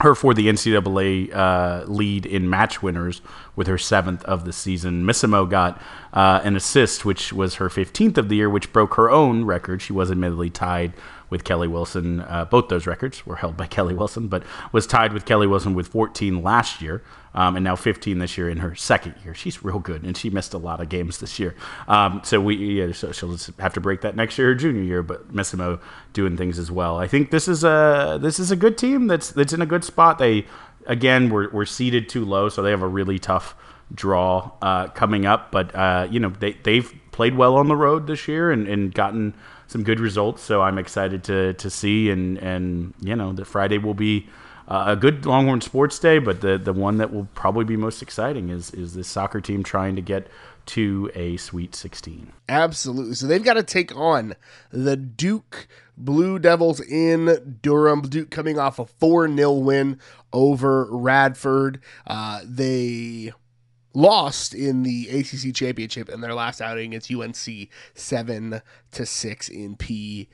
her for the NCAA uh, lead in match winners with her seventh of the season. Missimo got uh, an assist, which was her 15th of the year, which broke her own record. She was admittedly tied with Kelly Wilson. Uh, both those records were held by Kelly Wilson, but was tied with Kelly Wilson with 14 last year um, and now 15 this year in her second year. She's real good, and she missed a lot of games this year. Um, so we yeah, so she'll just have to break that next year, her junior year. But Missimo doing things as well. I think this is a this is a good team that's that's in a good spot. They again were were seated too low, so they have a really tough draw uh, coming up. But uh, you know they they've played well on the road this year and, and gotten some good results. So I'm excited to to see and and you know that Friday will be. Uh, a good Longhorn sports day, but the, the one that will probably be most exciting is is this soccer team trying to get to a Sweet 16. Absolutely. So they've got to take on the Duke Blue Devils in Durham. Duke coming off a 4 0 win over Radford. Uh, they lost in the ACC championship in their last outing against UNC 7 to 6 in P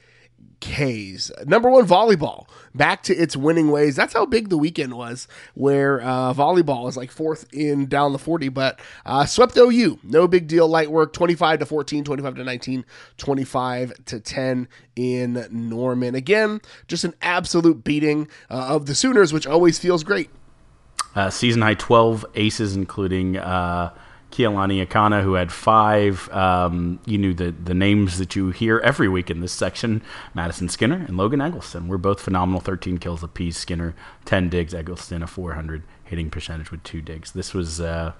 K's. Number one, volleyball. Back to its winning ways. That's how big the weekend was, where uh, volleyball is like fourth in down the 40, but uh, swept OU. No big deal. Light work 25 to 14, 25 to 19, 25 to 10 in Norman. Again, just an absolute beating uh, of the Sooners, which always feels great. Uh, season high 12 aces, including uh, Keilani Akana, who had five. Um, you knew the, the names that you hear every week in this section Madison Skinner and Logan Eggleston. We're both phenomenal 13 kills apiece. Skinner, 10 digs. Eggleston, a 400 hitting percentage with two digs. This was. Uh,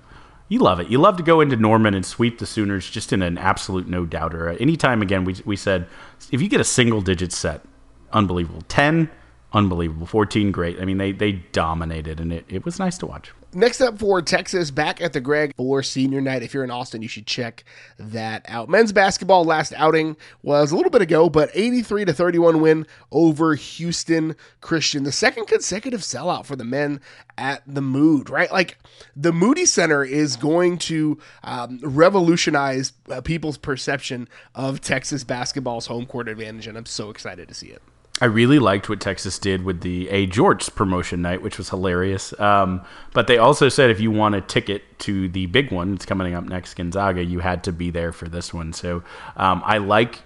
you love it. You love to go into Norman and sweep the Sooners just in an absolute no doubter. Anytime again, we, we said if you get a single digit set, unbelievable. 10, unbelievable. 14, great. I mean, they, they dominated, and it, it was nice to watch. Next up for Texas, back at the Greg for senior night. If you're in Austin, you should check that out. Men's basketball last outing was a little bit ago, but 83 to 31 win over Houston Christian. The second consecutive sellout for the men at the Mood, right? Like the Moody Center is going to um, revolutionize uh, people's perception of Texas basketball's home court advantage, and I'm so excited to see it. I really liked what Texas did with the A Jorts promotion night, which was hilarious. Um, but they also said if you want a ticket to the big one, it's coming up next, Gonzaga, you had to be there for this one. So um, I like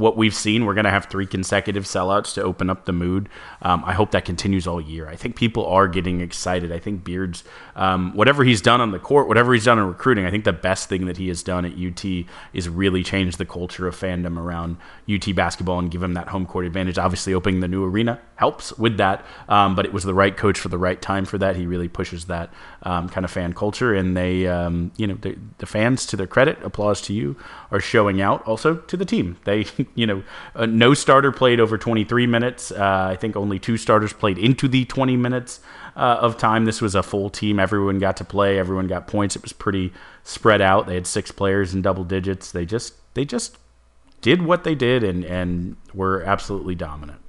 what we've seen. We're going to have three consecutive sellouts to open up the mood. Um, I hope that continues all year. I think people are getting excited. I think Beard's, um, whatever he's done on the court, whatever he's done in recruiting, I think the best thing that he has done at UT is really change the culture of fandom around UT basketball and give him that home court advantage. Obviously, opening the new arena helps with that, um, but it was the right coach for the right time for that. He really pushes that um, kind of fan culture, and they, um, you know, the, the fans, to their credit, applause to you, are showing out also to the team. They you know, uh, no starter played over 23 minutes. Uh, I think only two starters played into the 20 minutes uh, of time. This was a full team. Everyone got to play. Everyone got points. It was pretty spread out. They had six players in double digits. They just they just did what they did and and were absolutely dominant.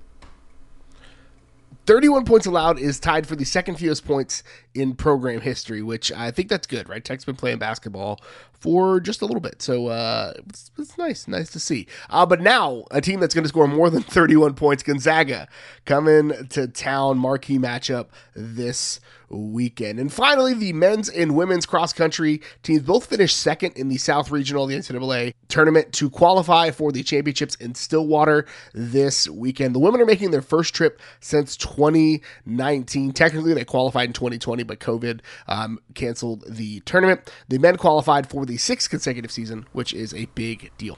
31 points allowed is tied for the second fewest points in program history, which I think that's good, right? Tech's been playing basketball for just a little bit, so uh, it's, it's nice, nice to see. Uh, but now a team that's going to score more than 31 points, Gonzaga, coming to town, marquee matchup this weekend. And finally, the men's and women's cross country teams both finished second in the South Regional the NCAA tournament to qualify for the championships in Stillwater this weekend. The women are making their first trip since 2019. Technically, they qualified in 2020, but COVID um, canceled the tournament. The men qualified for the sixth consecutive season, which is a big deal.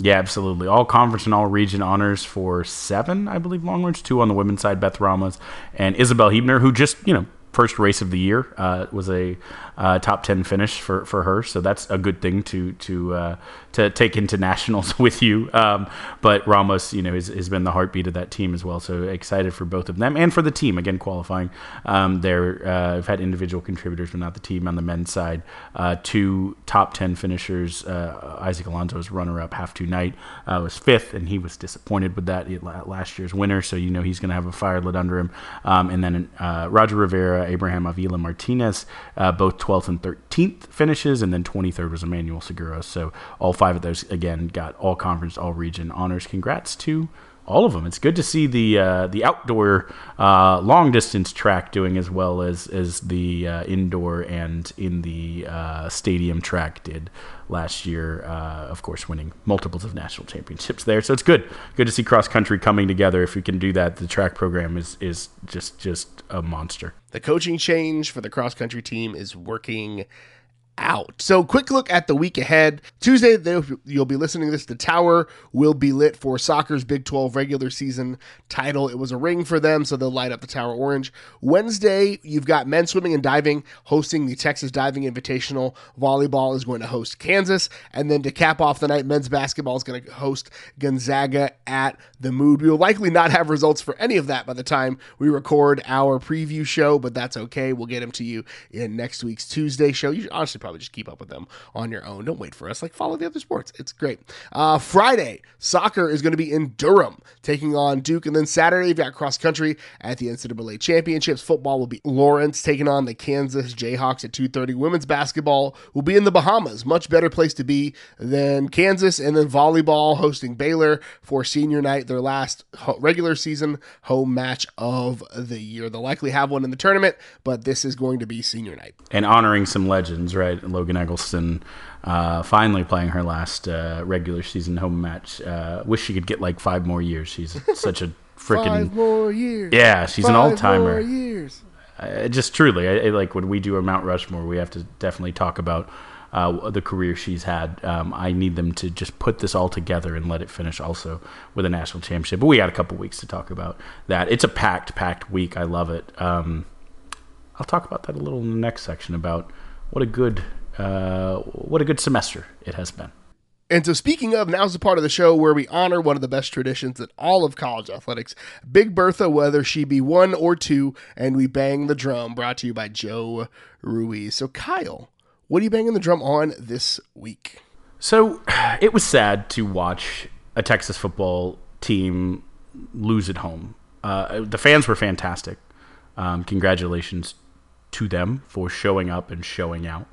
Yeah, absolutely. All conference and all region honors for seven, I believe, Longhorns. Two on the women's side, Beth Ramos and Isabel Hebner, who just, you know, first race of the year uh, was a uh, top 10 finish for, for her. So that's a good thing to to uh, to take into nationals with you. Um, but Ramos you know has, has, been the heartbeat of that team as well. So excited for both of them and for the team. Again qualifying um, they're uh, have had individual contributors but not the team on the men's side. Uh, two top 10 finishers uh, Isaac Alonso was runner up Haftu Knight was fifth and he was disappointed with that last year's winner. So you know he's going to have a fire lit under him. Um, and then Roger Rivera Abraham Avila Martinez, uh, both 12th and 13th finishes, and then 23rd was Emmanuel Segura. So all five of those, again, got all conference, all region honors. Congrats to all of them. It's good to see the uh, the outdoor uh, long distance track doing as well as as the uh, indoor and in the uh, stadium track did last year. Uh, of course, winning multiples of national championships there. So it's good. Good to see cross country coming together. If we can do that, the track program is is just just a monster. The coaching change for the cross country team is working out. So, quick look at the week ahead. Tuesday, you'll be listening to this. The Tower will be lit for soccer's Big 12 regular season title. It was a ring for them, so they'll light up the Tower orange. Wednesday, you've got men's swimming and diving hosting the Texas Diving Invitational. Volleyball is going to host Kansas. And then to cap off the night, men's basketball is going to host Gonzaga at the Mood. We will likely not have results for any of that by the time we record our preview show, but that's okay. We'll get them to you in next week's Tuesday show. You should honestly probably just keep up with them on your own. Don't wait for us. Like follow the other sports. It's great. Uh, Friday, soccer is going to be in Durham taking on Duke. And then Saturday, you've got cross country at the NCAA Championships. Football will be Lawrence taking on the Kansas Jayhawks at 2.30. Women's basketball will be in the Bahamas. Much better place to be than Kansas. And then volleyball hosting Baylor for senior night, their last regular season home match of the year. They'll likely have one in the tournament, but this is going to be senior night. And honoring some legends, right? Logan Eggleston uh, finally playing her last uh, regular season home match. Uh, wish she could get like five more years. She's such a freaking five more years. Yeah, she's five an all timer. Years. Uh, just truly, I, I, like when we do a Mount Rushmore, we have to definitely talk about uh, the career she's had. Um, I need them to just put this all together and let it finish also with a national championship. But we got a couple weeks to talk about that. It's a packed, packed week. I love it. Um, I'll talk about that a little in the next section about what a good uh, what a good semester it has been. And so, speaking of, now's the part of the show where we honor one of the best traditions in all of college athletics Big Bertha, whether she be one or two, and we bang the drum, brought to you by Joe Ruiz. So, Kyle, what are you banging the drum on this week? So, it was sad to watch a Texas football team lose at home. Uh, the fans were fantastic. Um, congratulations to them for showing up and showing out.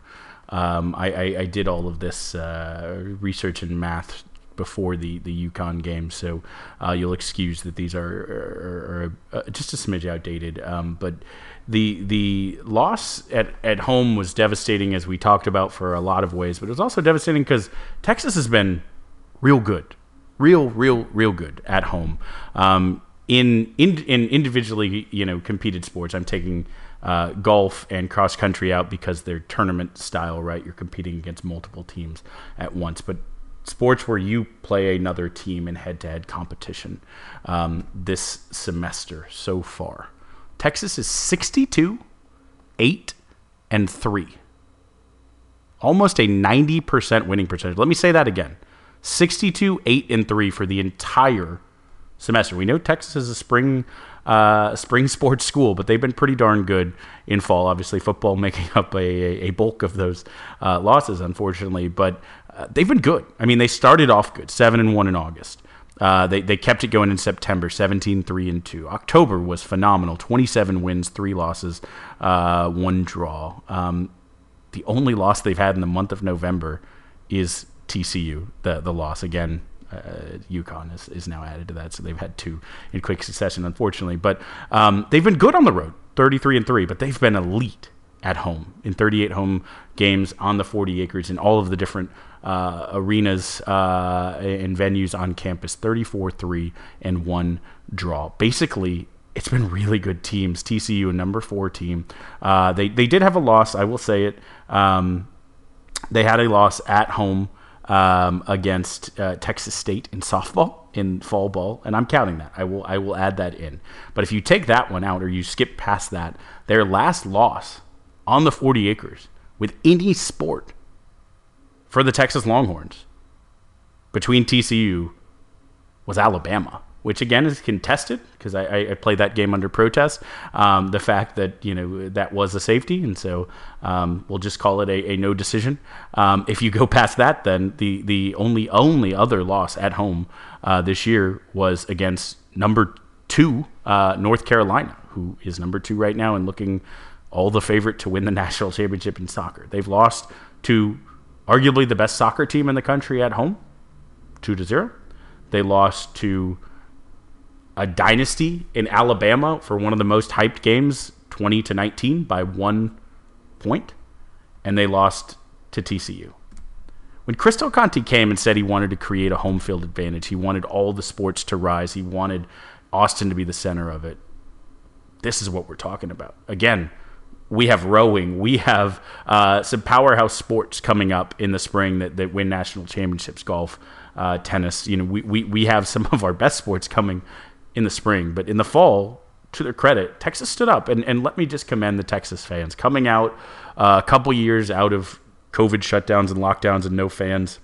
Um, I, I, I, did all of this uh, research and math before the, the UConn game, so uh, you'll excuse that these are, are, are, are just a smidge outdated. Um, but the the loss at, at home was devastating, as we talked about for a lot of ways, but it was also devastating because Texas has been real good, real, real, real good at home. Um, in, in in individually, you know, competed sports, I'm taking uh, golf and cross country out because they're tournament style, right? You're competing against multiple teams at once. But sports where you play another team in head to head competition um, this semester so far, Texas is 62, 8, and 3. Almost a 90% winning percentage. Let me say that again 62, 8, and 3 for the entire semester. We know Texas is a spring uh, spring sports school, but they've been pretty darn good in fall. Obviously, football making up a, a bulk of those uh, losses, unfortunately, but uh, they've been good. I mean, they started off good, seven and one in August. Uh, they, they kept it going in September, 17 3 and 2. October was phenomenal 27 wins, three losses, uh, one draw. Um, the only loss they've had in the month of November is TCU, the, the loss. Again, uh, UConn is, is now added to that, so they've had two in quick succession, unfortunately. But um, they've been good on the road, 33 and 3, but they've been elite at home in 38 home games on the 40 acres in all of the different uh, arenas uh, and venues on campus 34 3 and 1 draw. Basically, it's been really good teams. TCU, a number four team. Uh, they, they did have a loss, I will say it. Um, they had a loss at home um, against uh, Texas State in softball in fall ball, and I'm counting that. I will I will add that in. But if you take that one out or you skip past that, their last loss on the 40 acres with any sport for the Texas Longhorns between TCU was Alabama which again is contested because I, I, played that game under protest. Um, the fact that you know that was a safety, and so um, we'll just call it a, a no decision. Um, if you go past that, then the the only only other loss at home uh, this year was against number two uh, North Carolina, who is number two right now and looking all the favorite to win the national championship in soccer. They've lost to arguably the best soccer team in the country at home, two to zero. They lost to a dynasty in Alabama for one of the most hyped games, 20 to 19 by one point, and they lost to TCU. When Chris Del Conte came and said he wanted to create a home field advantage, he wanted all the sports to rise, he wanted Austin to be the center of it. This is what we're talking about. Again, we have rowing, we have uh, some powerhouse sports coming up in the spring that, that win national championships, golf, uh, tennis. You know, we, we, we have some of our best sports coming in the spring, but in the fall, to their credit, Texas stood up. And, and let me just commend the Texas fans coming out uh, a couple years out of COVID shutdowns and lockdowns and no fans.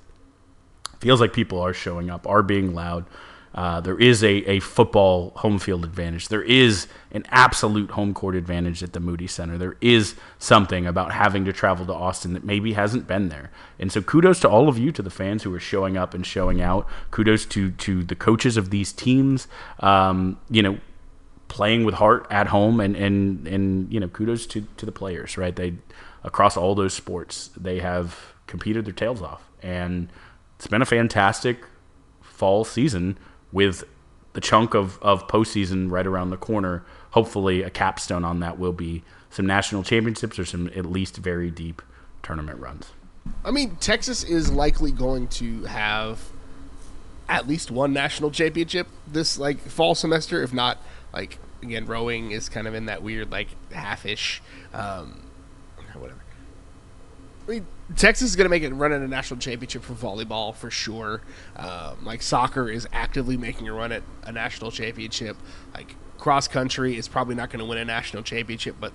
Feels like people are showing up, are being loud. Uh, there is a, a football home field advantage. There is an absolute home court advantage at the Moody Center. There is something about having to travel to Austin that maybe hasn't been there. And so kudos to all of you, to the fans who are showing up and showing out. Kudos to to the coaches of these teams. Um, you know, playing with heart at home, and and and you know, kudos to to the players. Right, they across all those sports they have competed their tails off, and it's been a fantastic fall season with the chunk of, of postseason right around the corner. Hopefully, a capstone on that will be some national championships or some at least very deep tournament runs. I mean, Texas is likely going to have at least one national championship this like fall semester, if not like again, rowing is kind of in that weird like half-ish, um, whatever. I mean, Texas is going to make it run at a national championship for volleyball for sure. Um, like soccer is actively making a run at a national championship. Like cross country is probably not going to win a national championship, but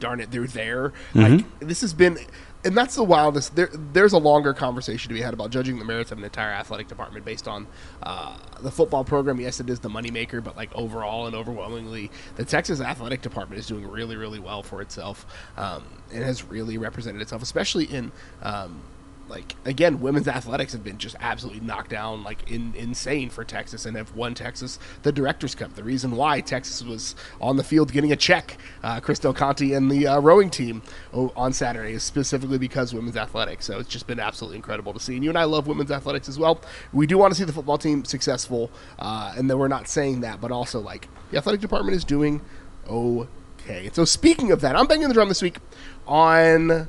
darn it, they're there. Mm-hmm. Like this has been and that's the wildest. There, there's a longer conversation to be had about judging the merits of an entire athletic department based on uh, the football program. Yes, it is the moneymaker, but like overall and overwhelmingly, the Texas athletic department is doing really, really well for itself. Um, and has really represented itself, especially in um, like again, women's athletics have been just absolutely knocked down, like in, insane for Texas, and have won Texas the Directors Cup. The reason why Texas was on the field getting a check, uh, Chris Del Conte and the uh, rowing team on Saturday is specifically because women's athletics. So it's just been absolutely incredible to see. And you and I love women's athletics as well. We do want to see the football team successful, uh, and then we're not saying that, but also like the athletic department is doing okay. So speaking of that, I'm banging the drum this week on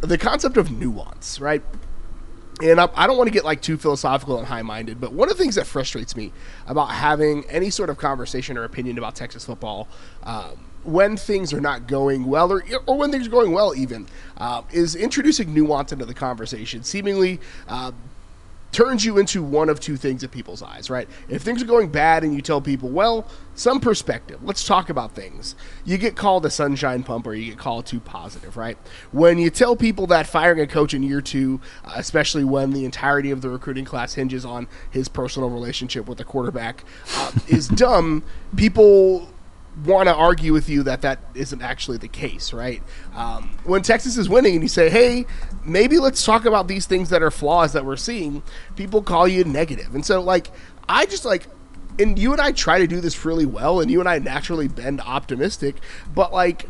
the concept of nuance, right? And I, I don't want to get like too philosophical and high minded, but one of the things that frustrates me about having any sort of conversation or opinion about Texas football um, when things are not going well, or, or when things are going well, even, uh, is introducing nuance into the conversation, seemingly uh, turns you into one of two things in people's eyes, right? If things are going bad and you tell people, well, some perspective, let's talk about things, you get called a sunshine pump or you get called too positive, right? When you tell people that firing a coach in year two, uh, especially when the entirety of the recruiting class hinges on his personal relationship with the quarterback, uh, is dumb, people want to argue with you that that isn't actually the case, right? Um, when Texas is winning and you say, hey, maybe let's talk about these things that are flaws that we're seeing, people call you negative. And so, like, I just like, and you and I try to do this really well, and you and I naturally bend optimistic, but like,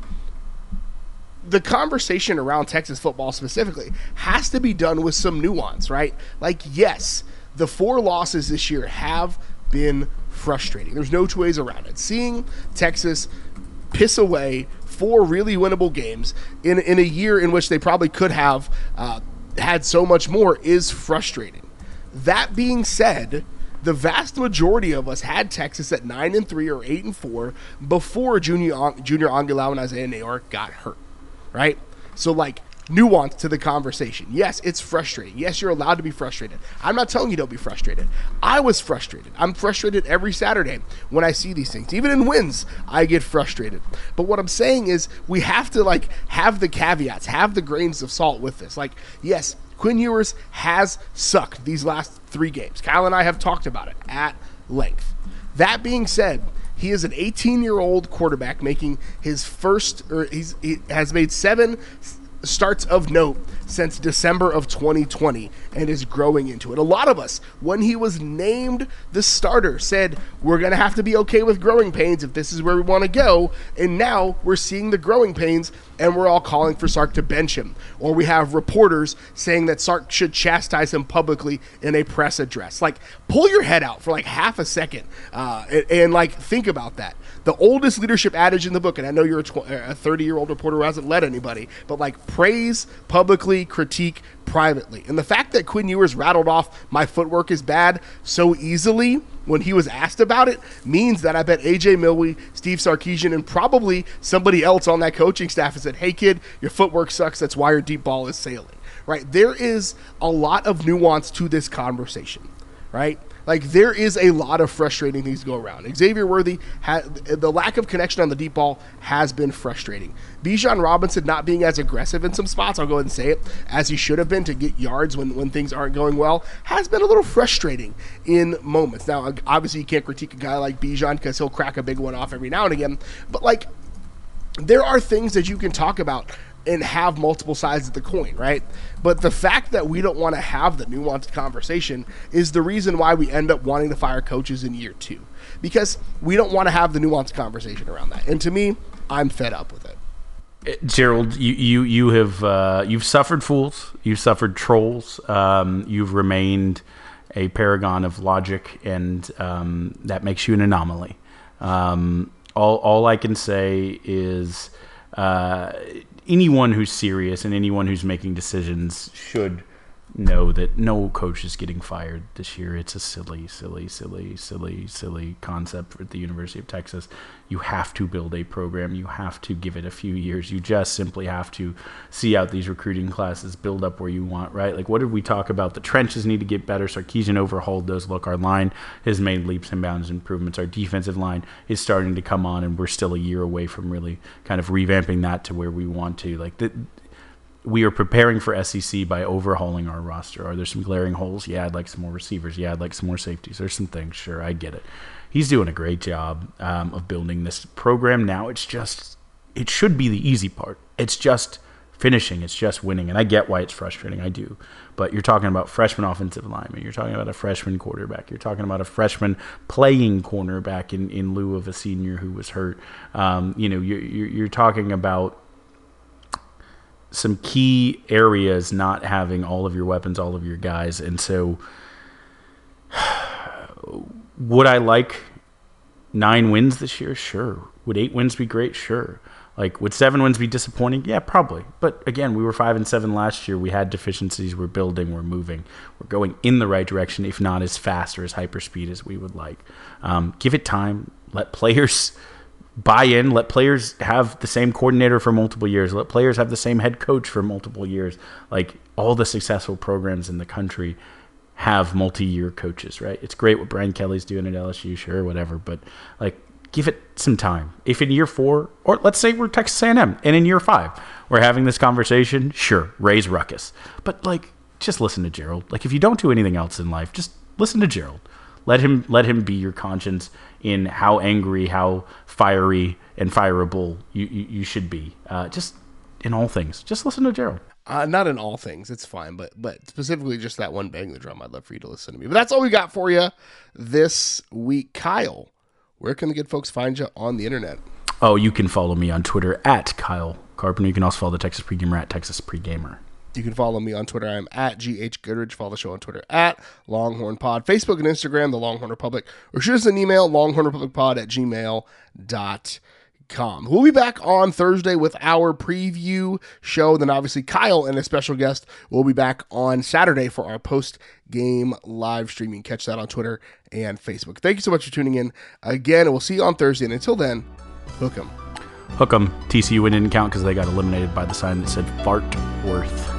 the conversation around Texas football specifically has to be done with some nuance, right? Like, yes, the four losses this year have been frustrating. There's no two ways around it. Seeing Texas piss away four really winnable games in, in a year in which they probably could have uh, had so much more is frustrating. That being said, the vast majority of us had Texas at nine and three or eight and four before Junior Junior Angilau and Isaiah Neyor got hurt, right? So like nuance to the conversation. Yes, it's frustrating. Yes, you're allowed to be frustrated. I'm not telling you don't be frustrated. I was frustrated. I'm frustrated every Saturday when I see these things. Even in wins, I get frustrated. But what I'm saying is we have to like have the caveats, have the grains of salt with this. Like, yes, Quinn Ewers has sucked these last three games. Kyle and I have talked about it at length. That being said, he is an 18 year old quarterback making his first, or he's, he has made seven starts of note since December of 2020 and is growing into it. A lot of us, when he was named the starter, said we're going to have to be okay with growing pains if this is where we want to go. And now we're seeing the growing pains and we're all calling for Sark to bench him. Or we have reporters saying that Sark should chastise him publicly in a press address. Like, pull your head out for like half a second uh, and, and like think about that the oldest leadership adage in the book, and I know you're a uh, 30 year old reporter who hasn't led anybody, but like praise publicly, critique privately. And the fact that Quinn Ewers rattled off my footwork is bad so easily when he was asked about it means that I bet AJ Milwee, Steve Sarkisian, and probably somebody else on that coaching staff has said, "Hey kid, your footwork sucks. That's why your deep ball is sailing." Right? There is a lot of nuance to this conversation. Right? Like there is a lot of frustrating things go around. Xavier Worthy had the lack of connection on the deep ball has been frustrating. Bijan Robinson not being as aggressive in some spots, I'll go ahead and say it, as he should have been to get yards when, when things aren't going well, has been a little frustrating in moments. Now, obviously, you can't critique a guy like Bijan because he'll crack a big one off every now and again, but like there are things that you can talk about and have multiple sides of the coin, right? But the fact that we don't want to have the nuanced conversation is the reason why we end up wanting to fire coaches in year two. Because we don't want to have the nuanced conversation around that. And to me, I'm fed up with it. Uh, Gerald, you you you have uh, you've suffered fools, you've suffered trolls, um, you've remained a paragon of logic, and um, that makes you an anomaly. Um, all all I can say is uh, anyone who's serious and anyone who's making decisions should know that no coach is getting fired this year. It's a silly, silly, silly, silly, silly concept at the University of Texas. You have to build a program. You have to give it a few years. You just simply have to see out these recruiting classes, build up where you want, right? Like, what did we talk about? The trenches need to get better. Sarkisian overhauled those. Look, our line has made leaps and bounds improvements. Our defensive line is starting to come on, and we're still a year away from really kind of revamping that to where we want to. Like, the, we are preparing for SEC by overhauling our roster. Are there some glaring holes? Yeah, I'd like some more receivers. Yeah, I'd like some more safeties. There's some things. Sure, I get it. He's doing a great job um, of building this program. Now it's just, it should be the easy part. It's just finishing. It's just winning. And I get why it's frustrating. I do. But you're talking about freshman offensive lineman. You're talking about a freshman quarterback. You're talking about a freshman playing cornerback in, in lieu of a senior who was hurt. Um, you know, you're, you're talking about some key areas not having all of your weapons, all of your guys. And so, would I like nine wins this year? Sure. Would eight wins be great? Sure. Like, would seven wins be disappointing? Yeah, probably. But again, we were five and seven last year. We had deficiencies. We're building. We're moving. We're going in the right direction, if not as fast or as hyper speed as we would like. Um, give it time. Let players buy in, let players have the same coordinator for multiple years, let players have the same head coach for multiple years. Like all the successful programs in the country have multi-year coaches, right? It's great what Brian Kelly's doing at LSU, sure, whatever, but like give it some time. If in year 4 or let's say we're Texas A&M and in year 5 we're having this conversation, sure, raise ruckus. But like just listen to Gerald. Like if you don't do anything else in life, just listen to Gerald. Let him let him be your conscience in how angry, how fiery and fireable you, you, you should be. Uh, just in all things, just listen to Gerald. Uh, not in all things, it's fine, but but specifically just that one bang the drum. I'd love for you to listen to me. But that's all we got for you this week, Kyle. Where can the good folks find you on the internet? Oh, you can follow me on Twitter at Kyle Carpenter. You can also follow the Texas Pregamer at Texas Pregamer. You can follow me on Twitter. I'm at GH Goodrich. Follow the show on Twitter at Longhorn Pod. Facebook and Instagram, The Longhorn Republic. Or shoot us an email, longhornrepublicpod at gmail.com. We'll be back on Thursday with our preview show. Then obviously Kyle and a special guest will be back on Saturday for our post game live streaming. Catch that on Twitter and Facebook. Thank you so much for tuning in. Again, we'll see you on Thursday. And until then, hook 'em. Hook 'em. TCU didn't count because they got eliminated by the sign that said Fart Worth.